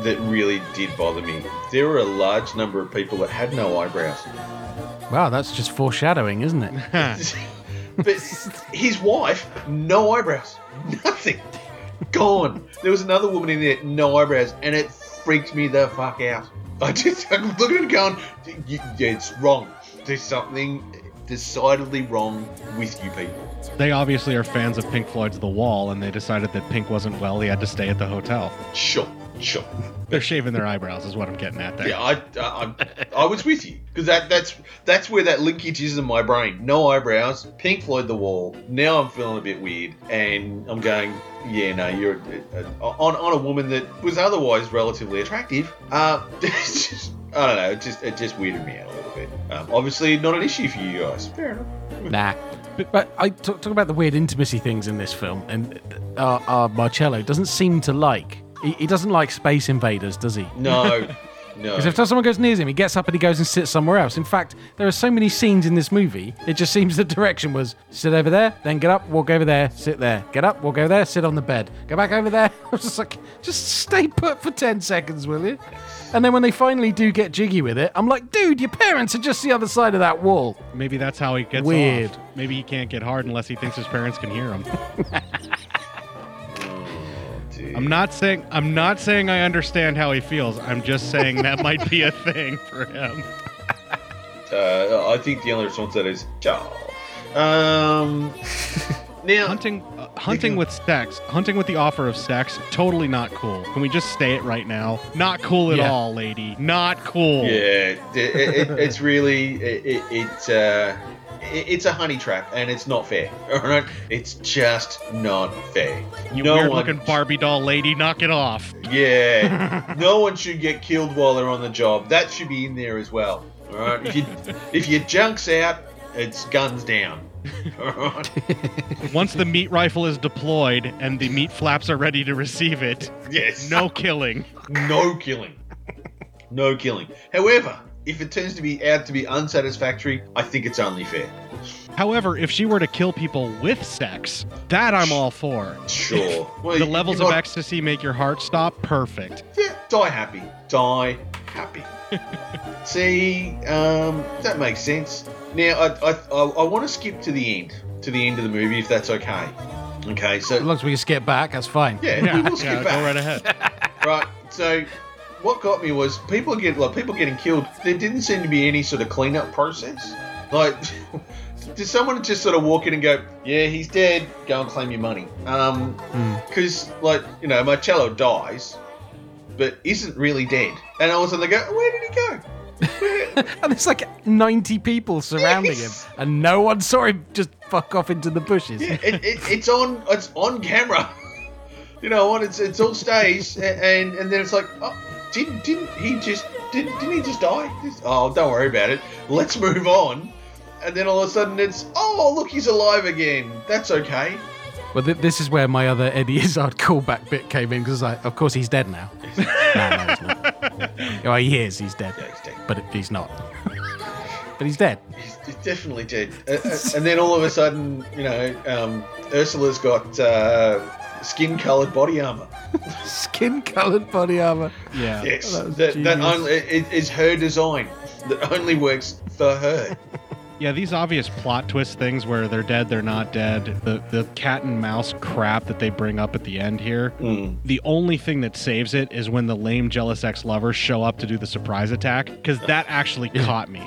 that really did bother me. There were a large number of people that had no eyebrows. Wow, that's just foreshadowing, isn't it? But his wife, no eyebrows, nothing, gone. There was another woman in there, no eyebrows, and it freaked me the fuck out. I just I'm looking at it going, yeah, it's wrong. There's something decidedly wrong with you people. They obviously are fans of Pink Floyd's The Wall, and they decided that Pink wasn't well. He had to stay at the hotel. Sure, sure. They're shaving their eyebrows, is what I'm getting at there. Yeah, I, I, I, I was with you because that that's that's where that linkage is in my brain. No eyebrows, Pink Floyd The Wall. Now I'm feeling a bit weird, and I'm going, yeah, no, you're uh, on on a woman that was otherwise relatively attractive. Uh, just, I don't know, it just it just weirded me out a little bit. Um, obviously, not an issue for you guys. Fair enough. Nah. But I talk, talk about the weird intimacy things in this film, and uh, uh, Marcello doesn't seem to like. He, he doesn't like Space Invaders, does he? No, no. Because if someone goes near him, he gets up and he goes and sits somewhere else. In fact, there are so many scenes in this movie, it just seems the direction was sit over there, then get up, walk over there, sit there. Get up, walk over there, sit on the bed. Go back over there. I was just like, just stay put for 10 seconds, will you? And then when they finally do get jiggy with it, I'm like, dude, your parents are just the other side of that wall. Maybe that's how he gets Weird. off. Maybe he can't get hard unless he thinks his parents can hear him. I'm not saying I'm not saying I understand how he feels. I'm just saying that might be a thing for him. Uh, I think the only response to that is, "Joe." Um, now hunting, uh, hunting with sex, hunting with the offer of sex, totally not cool. Can we just stay it right now? Not cool at Yeah. all, lady. Not cool. Yeah, it, it, it, it's really it, it, it's uh, it, it's a honey trap, and it's not fair. All right, it's just not fair. You no weird one, looking Barbie doll lady, knock it off. yeah, no one should get killed while they're on the job. That should be in there as well. All right, if you if your junk's out, it's guns down. All right. Once the meat rifle is deployed and the meat flaps are ready to receive it, Yes. no killing. No killing. No killing. However, if it turns to be out to be unsatisfactory, I think it's only fair. However, if she were to kill people with sex, that I'm all for. Sure. Well, the you- levels you're of not- ecstasy make your heart stop. Perfect. Yeah, die happy. Die happy. See, um, that makes sense. Now, I, I, I, I want to skip to the end, to the end of the movie, if that's okay. Okay, so As long as we can skip back, that's fine. yeah, Yeah, we will skip yeah, back. go right ahead. Right. So, what got me was people get like people getting killed. There didn't seem to be any sort of cleanup process. Like, did someone just sort of walk in and go, "Yeah, he's dead. Go and claim your money"? Um, because like you know, Marcello dies, but isn't really dead. And all of a sudden they go, "Where did he go?" And there's like 90 people surrounding Yes. him, and no one saw him just fuck off into the bushes. Yeah, it, it, it's on it's on camera. you know what? It's it's all staged, and and then it's like, oh, didn't didn't he just didn't didn't he just die? Oh, don't worry about it. Let's move on. And then all of a sudden it's, oh look, he's alive again. That's okay. Well, th- this is where my other Eddie Izzard callback bit came in because, like, of course, he's dead now. no, no, he's not. well, he is. He's dead, Yeah, he's dead. but it, he's not. but he's dead. He's, he's definitely dead. Uh, uh, and then all of a sudden, you know, um, Ursula's got uh, skin-colored body armor. Skin-colored body armor. Yeah. Yes, oh, that that, that genius. only it is her design that only works for her. Yeah, these obvious plot twist things where they're dead, they're not dead, the the cat and mouse crap that they bring up at the end here. Mm. The only thing that saves it is when the lame jealous ex lovers show up to do the surprise attack because that actually caught me.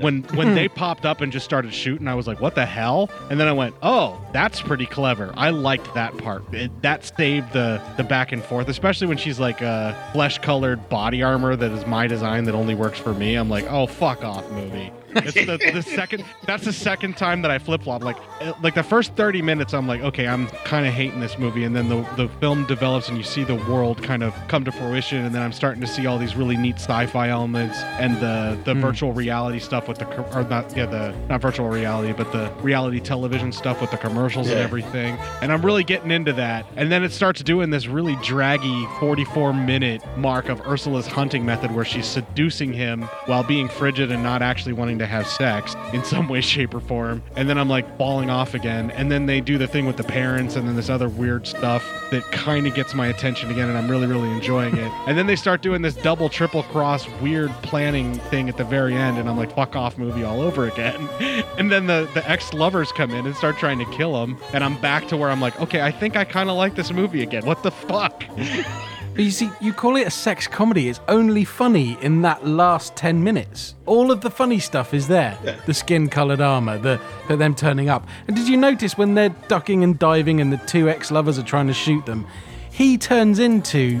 When when they popped up and just started shooting, I was like, "What the hell?" And then I went, "Oh, that's pretty clever." I liked that part. It, that saved the the back and forth, especially when she's like a flesh colored body armor that is my design that only works for me. I'm like, "Oh, fuck off, movie." It's the, the second. That's the second time that I flip flop. Like, uh, like the first thirty minutes, I'm like, okay, I'm kind of hating this movie, and then the the film develops, and you see the world kind of come to fruition, and then I'm starting to see all these really neat sci-fi elements and the the virtual reality stuff with the or not yeah the not virtual reality, but the reality television stuff with the commercials and everything, and I'm really getting into that. And then it starts doing this really draggy 44 minute mark of Ursula's hunting method, where she's seducing him while being frigid and not actually wanting to have sex in some way, shape, or form. And then I'm like falling off again. And then they do the thing with the parents and then this other weird stuff that kind of gets my attention again. And I'm really, really enjoying it. And then they start doing this double, triple cross weird planning thing at the very end. And I'm like, fuck off movie all over again. And then the, the ex lovers come in and start trying to kill him. And I'm back to where I'm like, okay, I think I kind of like this movie again. What the fuck? But you see, you call it a sex comedy. It's only funny in that last 10 minutes. All of the funny stuff is there. The skin coloured armour, the, the them turning up. And did you notice when they're ducking and diving and the two ex lovers are trying to shoot them, he turns into.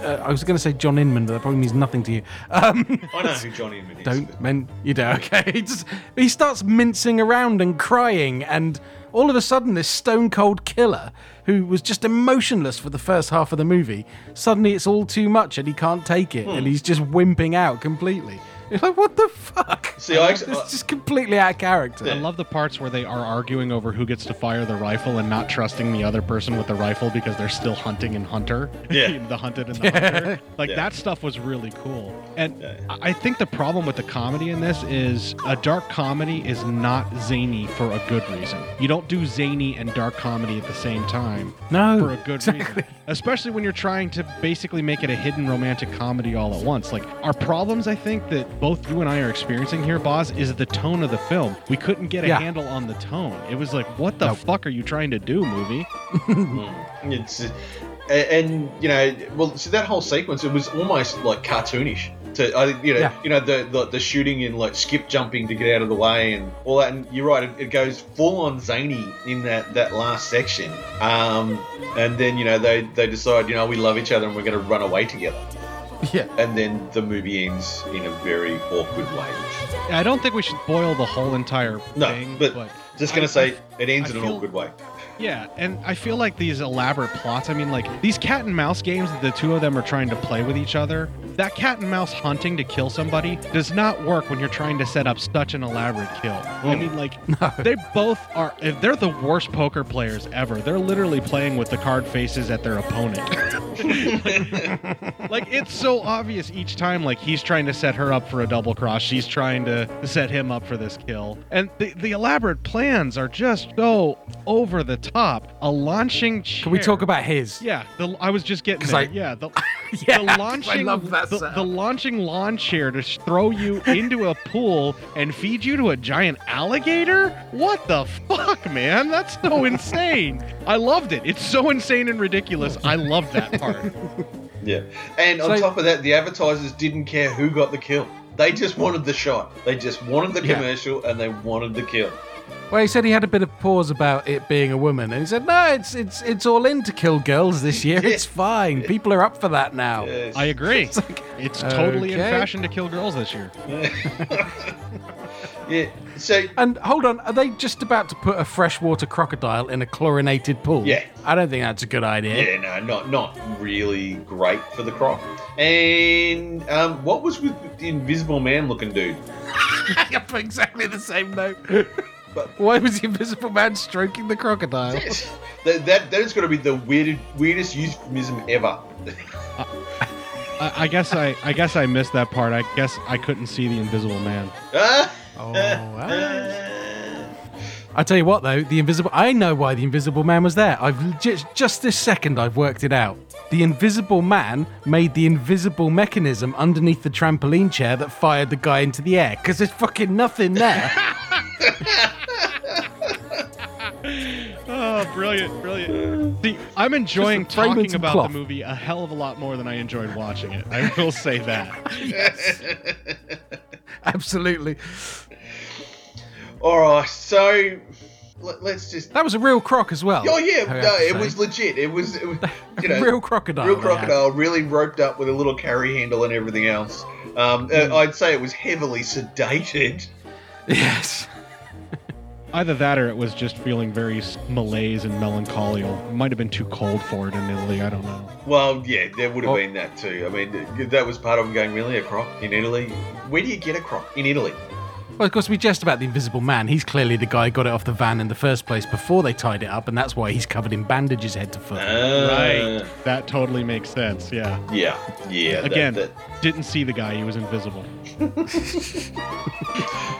Uh, I was going to say John Inman, but that probably means nothing to you. Um, I know who Johnny Inman is. don't men you do okay just, he starts mincing around and crying and all of a sudden this stone cold killer who was just emotionless for the first half of the movie suddenly it's all too much and he can't take it Hmm. and he's just wimping out completely you're like what the fuck See, I, it's just completely out of character I love the parts where they are arguing over who gets to fire the rifle and not trusting the other person with the rifle because they're still hunting and hunter. Yeah. the hunted and the hunter. Like Yeah. that stuff was really cool. And Yeah. I I think the problem with the comedy in this is a dark comedy is not zany for a good reason. You don't do zany and dark comedy at the same time no for a good reason. Especially when you're trying to basically make it a hidden romantic comedy all at once. Like our problems, I think that both you and I are experiencing here, Boz, is the tone of the film. We couldn't get a Yeah. handle on the tone. It was like, what the Nope. fuck are you trying to do, movie? It's, uh, and, and you know, well, so that whole sequence, it was almost like cartoonish. To I think you know Yeah. you know the, the the shooting and like skip jumping to get out of the way and all that. And you're right, it, it goes full on zany in that that last section. Um, and then you know they they decide you know we love each other and we're going to run away together. Yeah. And then the movie ends in a very awkward way. I don't think we should boil the whole entire No, thing. but, just gonna say it ends I in an feel- awkward way. Yeah, and I feel like these elaborate plots, I mean, like these cat and mouse games that the two of them are trying to play with each other, that cat and mouse hunting to kill somebody does not work when you're trying to set up such an elaborate kill. I mean, like, they both are, if they're the worst poker players ever. They're literally playing with the card faces at their opponent. like, it's so obvious each time, like, he's trying to set her up for a double cross, she's trying to set him up for this kill. And the, the elaborate plans are just so over the top. A launching chair. Can we talk about his? Yeah, the, I was just getting there. I- yeah, the, Yeah, the 'cause I launching, love that the, setup. the launching lawn chair to throw you into a pool and feed you to a giant alligator. What the fuck, man? That's so insane. I loved it. It's so insane and ridiculous. I love that part. Yeah. And on So- top of that, the advertisers didn't care who got the kill. They just wanted the shot. They just wanted the Yeah. commercial and they wanted the kill. Well, he said he had a bit of pause about it being a woman, and he said, "No, it's it's it's all in to kill girls this year. It's fine. People are up for that now." Yes. I agree. It's, totally in fashion to kill girls this year. Yeah. So And hold on, are they just about to put a freshwater crocodile in a chlorinated pool? Yeah. I don't think that's a good idea. yeah, no, not not really great for the croc. And um, what was with the Invisible Man looking dude? I exactly the same note. But- Why was the invisible man stroking the crocodile? that that that is going to be the weirdest weirdest euphemism ever. I, I guess I, I guess I missed that part. I guess I couldn't see the Invisible Man. Ah! Oh, ah. I tell you what, though, the invisible. I know why the invisible man was there. I've just just this second I've worked it out. The invisible man made the invisible mechanism underneath the trampoline chair that fired the guy into the air because there's fucking nothing there. Oh, brilliant, brilliant. See, I'm enjoying Just a frame and talking about cloth. the movie a hell of a lot more than I enjoyed watching it. I will say that. yes. Absolutely. All right, so let, us just. That was a real croc as well. Oh yeah, no, it was legit. It was, it was you know, real crocodile. real they had. crocodile, really roped up with a little carry handle and everything else. Um, uh, I'd say it was heavily sedated. Yes. Either that or it was just feeling very malaise and melancholy. Or it might have been too cold for it in Italy. I don't know. Well, yeah, there would have Oh. been that too. I mean, that was part of them going, really, a croc in Italy? Where do you get a croc in Italy? Well, of course, we jest about the invisible man. He's clearly the guy who got it off the van in the first place before they tied it up, and that's why he's covered in bandages head to foot. Ah, Right. That totally makes sense. Yeah. Yeah, yeah. Again, that- didn't see the guy. He was invisible.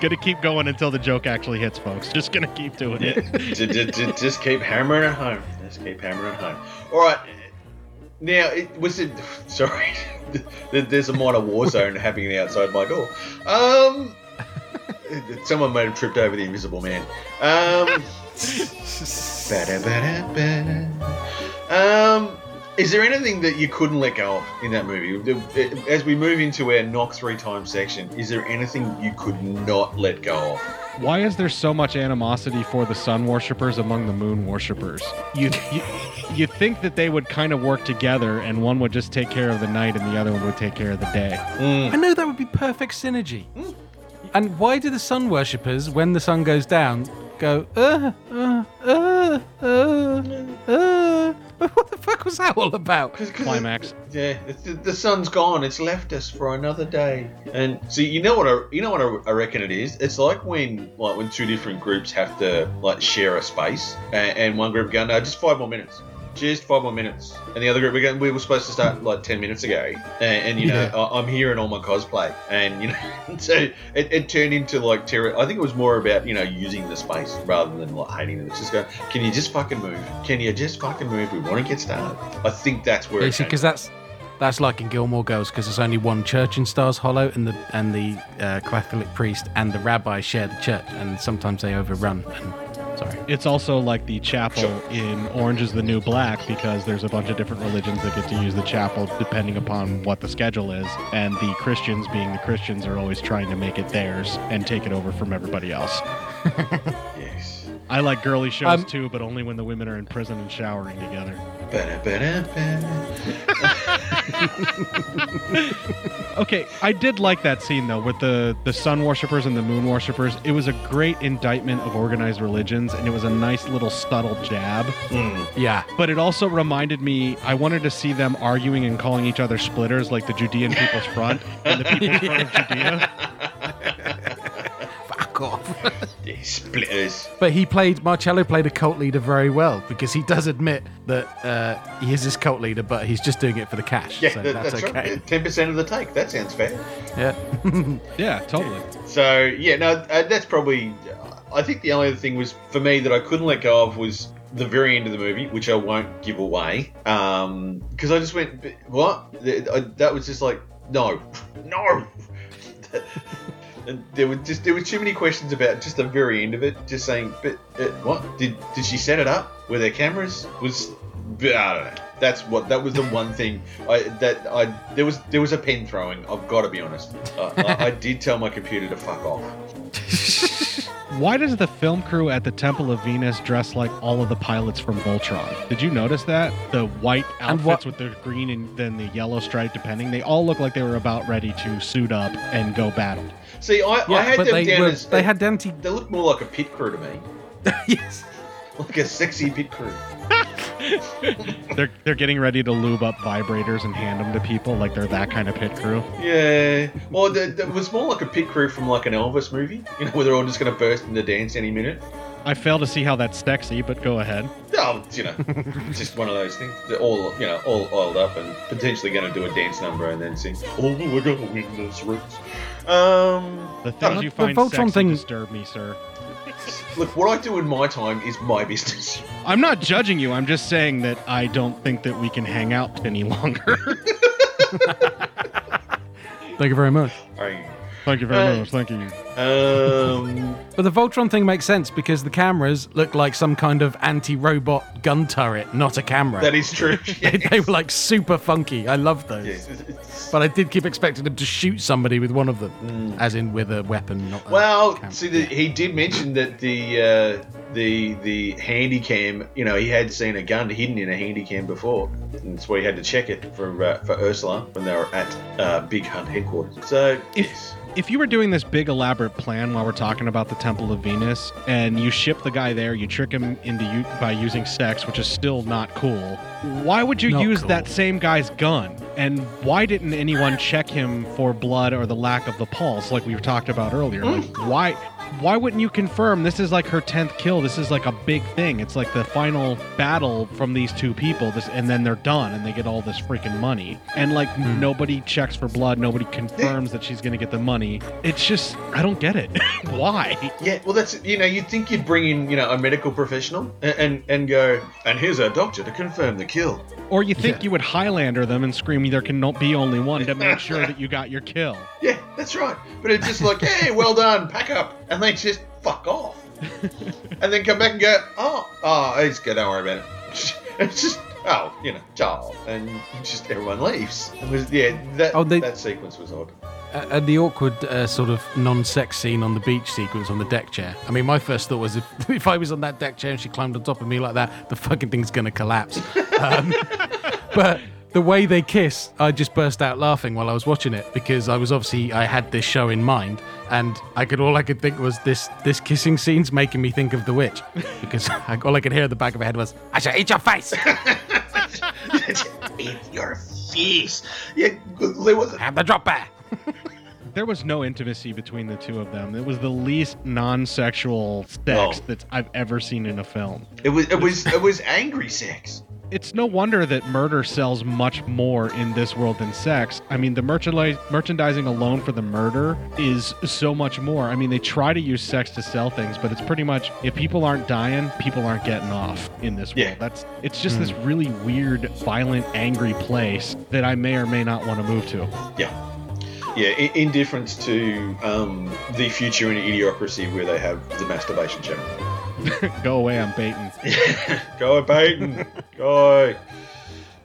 gonna keep going until the joke actually hits, folks. Just gonna keep doing it. just, just, just- just keep hammering it home. Just keep hammering it home. All right. Now, it was it. Sorry, there's a minor war zone happening outside my door. Um, someone might have tripped over the invisible man. Um, um, is there anything that you couldn't let go of in that movie? As we move into our knock three times section, is there anything you could not let go of? Why is there so much animosity for the sun worshippers among the moon worshippers? You you you think that they would kind of work together, and one would just take care of the night, and the other one would take care of the day. I know that would be perfect synergy. And why do the sun worshippers, when the sun goes down, go, uh, uh, uh, uh, uh? What the fuck was that all about? Climax. Yeah, it's, the, the sun's gone. It's left us for another day. And see, you know what? I, you know what I, I reckon it is. It's like when, like, when two different groups have to like share a space, and, and one group go, no, just five more minutes, just five more minutes, and the other group, we go, we were supposed to start like ten minutes ago, and, and you know, Yeah. I, I'm here in all my cosplay, and you know, so it, it turned into like terror. I think it was more about you know using the space rather than like hating it. It's just go, can you just fucking move? Can you just fucking move? We want to get started. I think that's where Yeah, it because that's that's like in Gilmore Girls, because there's only one church in Stars Hollow, and the and the uh, Catholic priest and the rabbi share the church, and sometimes they overrun, and Sorry. It's also like the chapel in Orange is the New Black because there's a bunch of different religions that get to use the chapel depending upon what the schedule is. And the Christians, being the Christians, are always trying to make it theirs and take it over from everybody else. yes. I like girly shows Um, too, but only when the women are in prison and showering together. Okay, I did like that scene though with the the sun worshippers and the moon worshippers. It was a great indictment of organized religions, and it was a nice little subtle jab. Mm. Yeah. But it also reminded me. I wanted to see them arguing and calling each other splitters, like the Judean People's Front and the People's Front of Judea. Fuck off. Splitters. But he played Marcello played a cult leader very well because he does admit that uh, he is this cult leader, but he's just doing it for the cash. Yeah, so that- that's, that's, okay. right. Ten percent of the take. That sounds fair. Yeah. Yeah, totally. So yeah, no, uh, that's probably. I think the only other thing was for me that I couldn't let go of was the very end of the movie, which I won't give away, because I just went, what? That was just like, no, no. And there were just there were too many questions about just the very end of it. Just saying, but uh, what did did she set it up? Were there cameras? Was I don't know. That's what that was the one thing I that I there was there was a pen throwing. I've got to be honest. Uh, I, I did tell my computer to fuck off. Why does the film crew at the Temple of Venus dress like all of the pilots from Voltron? Did you notice that? The white And outfits what- with the green and then the yellow stripe, depending. They all look like they were about ready to suit up and go battle. See, I, Yeah, I had them they down were- as they had anti. They look more like a pit crew to me, yes. like a sexy pit crew. They're they're getting ready to lube up vibrators and hand them to people like they're that kind of pit crew. Yeah. Well, the, the, it was more like a pit crew from like an Elvis movie, you know, where they're all just going to burst into dance any minute. I fail to see how that's sexy, but go ahead. Oh, you know, just one of those things. They're all, you know, all oiled up and potentially going to do a dance number and then sing, "Oh, we're going to win this race." Um, The things the you find Voltron sexy thing- disturb me, sir. look, what I do in my time is my business. I'm not judging you. I'm just saying that I don't think that we can hang out any longer. Thank you very much. I, Thank you very Uh, much. Thank you. Um, But the Voltron thing makes sense because the cameras look like some kind of anti-robot gun turret, not a camera. that is true. they, they were like super funky. I love those. Yes, But I did keep expecting them to shoot somebody with one of them, as in with a weapon. Not a Well, camera. see, the, he did mention that the uh, the the handy cam, you know, he had seen a gun hidden in a handy cam before, and that's why he had to check it for uh, for Ursula when they were at uh, Big Hunt headquarters. So, If- yes. If you were doing this big elaborate plan while we're talking about the Temple of Venus, and you ship the guy there, you trick him into you by using sex, which is still not cool. Why would you Not use cool. that same guy's gun? And why didn't anyone check him for blood or the lack of the pulse, like we talked about earlier? Like, mm. why? Why wouldn't you confirm this is like her tenth kill? This is like a big thing. It's like the final battle from these two people. This, and then they're done, and they get all this freaking money. And like hmm. nobody checks for blood. Nobody confirms that she's gonna get the money. It's just I don't get it. why? Yeah, well, that's you know, you'd think you'd bring in you know a medical professional and and, and go, and here's our doctor to confirm the kill. Or you think Yeah. you would Highlander them and scream there can no- be only one to make sure that you got your kill. Yeah, that's right. But it's just like, hey, well done, pack up, and they just fuck off, and then come back and go, oh, oh, it's good, don't worry about it. It's just, oh, you know, ciao, and just everyone leaves. It was, yeah, that Oh, they- that sequence was odd. Uh, and the awkward uh, sort of non-sex scene on the beach sequence on the deck chair. I mean, my first thought was if, if I was on that deck chair and she climbed on top of me like that, the fucking thing's gonna collapse. Um, but the way they kiss, I just burst out laughing while I was watching it because I was obviously I had this show in mind, and I could all I could think was this this kissing scene's making me think of the witch because I, all I could hear at the back of my head was I shall eat your face. eat your face. Yeah, there was. Have the drop bear. There was no intimacy between the two of them. It was the least non-sexual sex No. that I've ever seen in a film. It was. It was. It was angry sex. It's no wonder that murder sells much more in this world than sex. I mean, the merchandise merchandising alone for the murder is so much more. I mean, they try to use sex to sell things, but it's pretty much if people aren't dying, people aren't getting off in this Yeah. world. That's it's just this really weird, violent, angry place that I may or may not want to move to. Yeah. Yeah, in, in difference to um, the future in Idiocracy where they have the masturbation channel. Go away, I'm baiting. Go baiting. Go.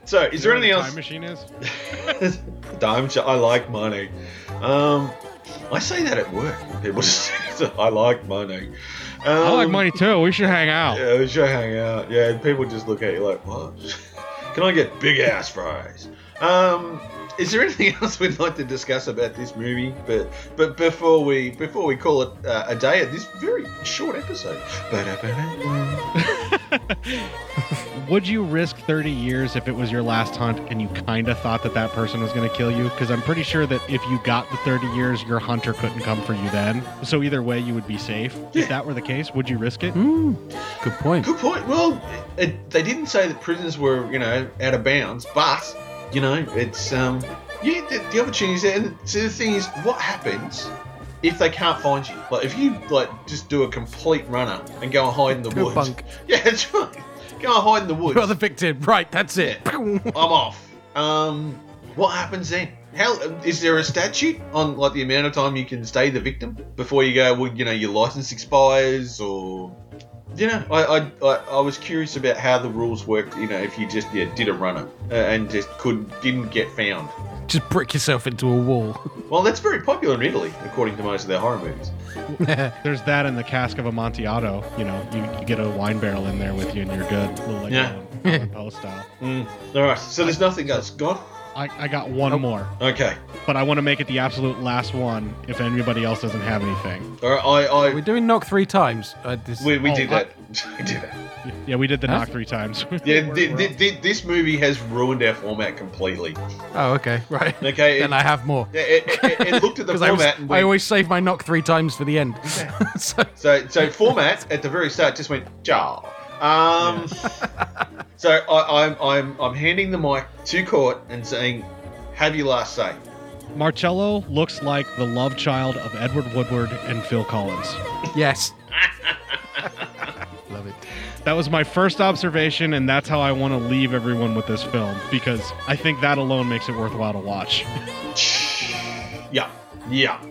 So, is there anything else? Time machine is? Dime shot. I like money. Um, I say that at work. People just say, I like money. Um, I like money too. We should hang out. Yeah, we should hang out. Yeah, people just look at you like, what? Can I get big ass fries? Um, is there anything else we'd like to discuss about this movie? But but before we before we call it uh, a day at this very short episode. Would you risk 30 years if it was your last hunt and you kind of thought that that person was going to kill you? Because I'm pretty sure that if you got the 30 years, your hunter couldn't come for you then. So either way, you would be safe. If that were the case, would you risk it? Good point. Good point. Well, it, they didn't say that prisons were, you know, out of bounds, but you know, it's um, yeah, the, the opportunity's there. And so the thing is, what happens if they can't find you? Like, if you like just do a complete runner and go and hide in the Go woods. bunk. Yeah, that's right. Go and hide in the woods. You're the victim. Right, that's it. I'm off. Um, what happens then? How is there a statute on like the amount of time you can stay the victim before you go? Well, you know, your license expires, or you know, I I, I, I was curious about how the rules worked. You know, if you just yeah did a runner uh, and just could didn't get found. Just brick yourself into a wall. Well, that's very popular in Italy, according to most of their horror movies. There's that in the cask of Amontillado. You know, you, you get a wine barrel in there with you and you're good. A little like Yeah. Alan- Alan style. Mm. All right, so there's nothing else. Gone. I, I got one more, Okay. but I want to make it the absolute last one if anybody else doesn't have anything. All right, I, I We're doing knock three times. Uh, this, we, we Oh, did I- that. we did that. Yeah, we did the knock three times. Yeah, We're- thi- thi- thi- this movie has ruined our format completely. oh, okay, right. Okay, then it- I have more. Yeah, it, it, it looked at the Because I, was- format and we, I always save my knock three times for the end. so, so so format at the very start just went jar. Um, so I, I'm I'm I'm handing the mic to Court and saying, "Have your last say." Marcello looks like the love child of Edward Woodward and Phil Collins. yes. Love it. That was my first observation, and that's how I want to leave everyone with this film because I think that alone makes it worthwhile to watch. Yeah, yeah.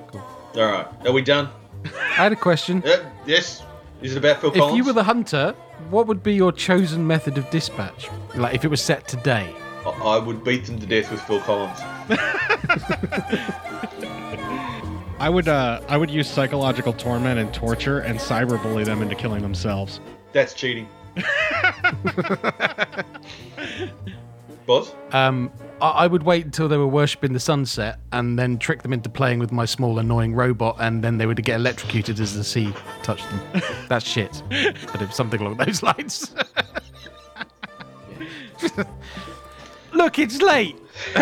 All right, are we done? I had a question. Uh, yes. Is it about Phil If you were the hunter, what would be your chosen method of dispatch? Like if it was set today? I, I would beat them to death with Phil Collins. I would uh, I would use psychological torment and torture and cyberbully them into killing themselves. That's cheating. Boz? Um, I, I would wait until they were worshipping the sunset and then trick them into playing with my small annoying robot, and then they would get electrocuted as the sea touched them. That's shit. But it's something along those lines. Look, it's late.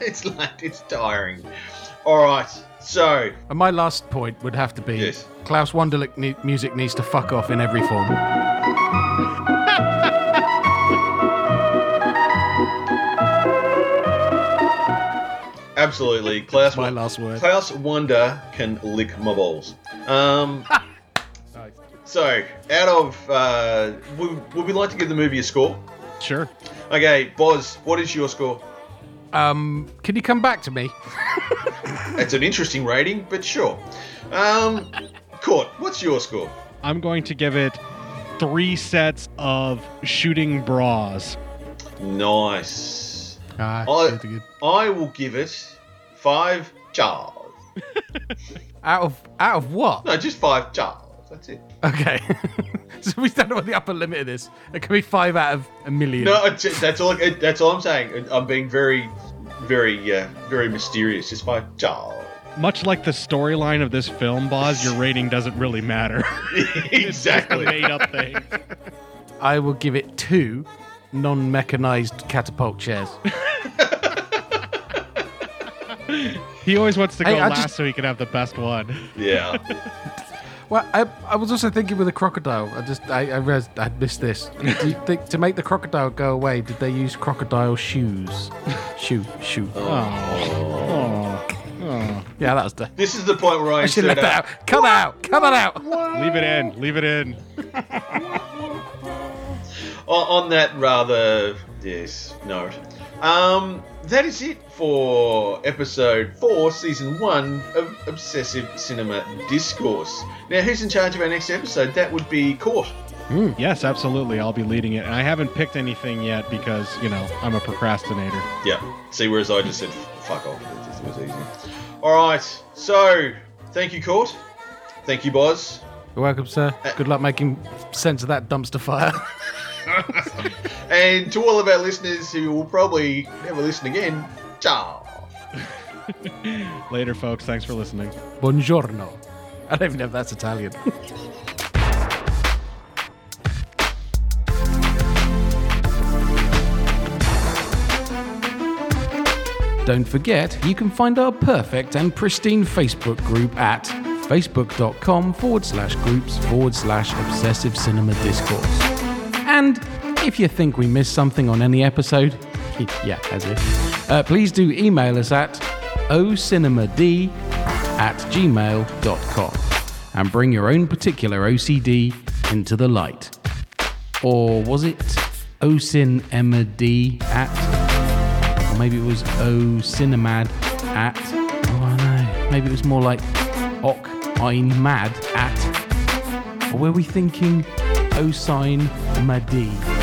it's like it's tiring. All right, so And my last point would have to be Yes. Klaus Wunderlich ne- music needs to fuck off in every form. Absolutely, Klaus. my last word. Klaus Wonder can lick my balls. Um. So, out of, uh, would, would we like to give the movie a score? Sure. Okay, Boz, what is your score? Um, can you come back to me? It's an interesting rating, but sure. Um, Court, what's your score? I'm going to give it three sets of shooting bras. Nice. Ah, I, good, good. I will give it five jars. Out of out of what? No, just five jars. That's it. Okay. so we don't know what the upper limit of this. It could be five out of a million. No, that's all. That's all I'm saying. I'm being very, very, uh, very mysterious. Just five jars. Much like the storyline of this film, Boz, your rating doesn't really matter. exactly. Made up thing. I will give it two non-mechanized catapult chairs. He always wants to go Hey, I last just- so he can have the best one. Yeah. Well, I, I was also thinking with a crocodile. I just I, I realized I'd missed this. Do you think to make the crocodile go away, did they use crocodile shoes? Shoe, shoe. Oh. Oh. oh. Yeah, that was the. This is the point where I, I should insert have left that uh, out. Cut that out. Cut that out. Leave it in. Leave it in. on, on that rather yes note. Um, that is it for episode four, season one of Obsessive Cinema Discourse. Now, who's in charge of our next episode? That would be Court. Yes, absolutely. I'll be leading it. And I haven't picked anything yet because, you know, I'm a procrastinator. Yeah. See, whereas I just said, fuck off. It just was easy. All right. So, thank you, Court. Thank you, Boz. You're welcome, sir. Good luck making sense of that dumpster fire. And to all of our listeners who will probably never listen again, ciao. Later, folks. Thanks for listening. Buongiorno. I don't even know if that's Italian. Don't forget, you can find our perfect and pristine Facebook group at facebook.com forward slash groups forward slash obsessive cinema discourse. And if you think we missed something on any episode, yeah, as if, uh, please do email us at ocinemad at gmail.com and bring your own particular OCD into the light. Or was it ocinemad at, or maybe it was ocinemad at, oh I know, maybe it was more like ok ein mad at, or were we thinking osine madi?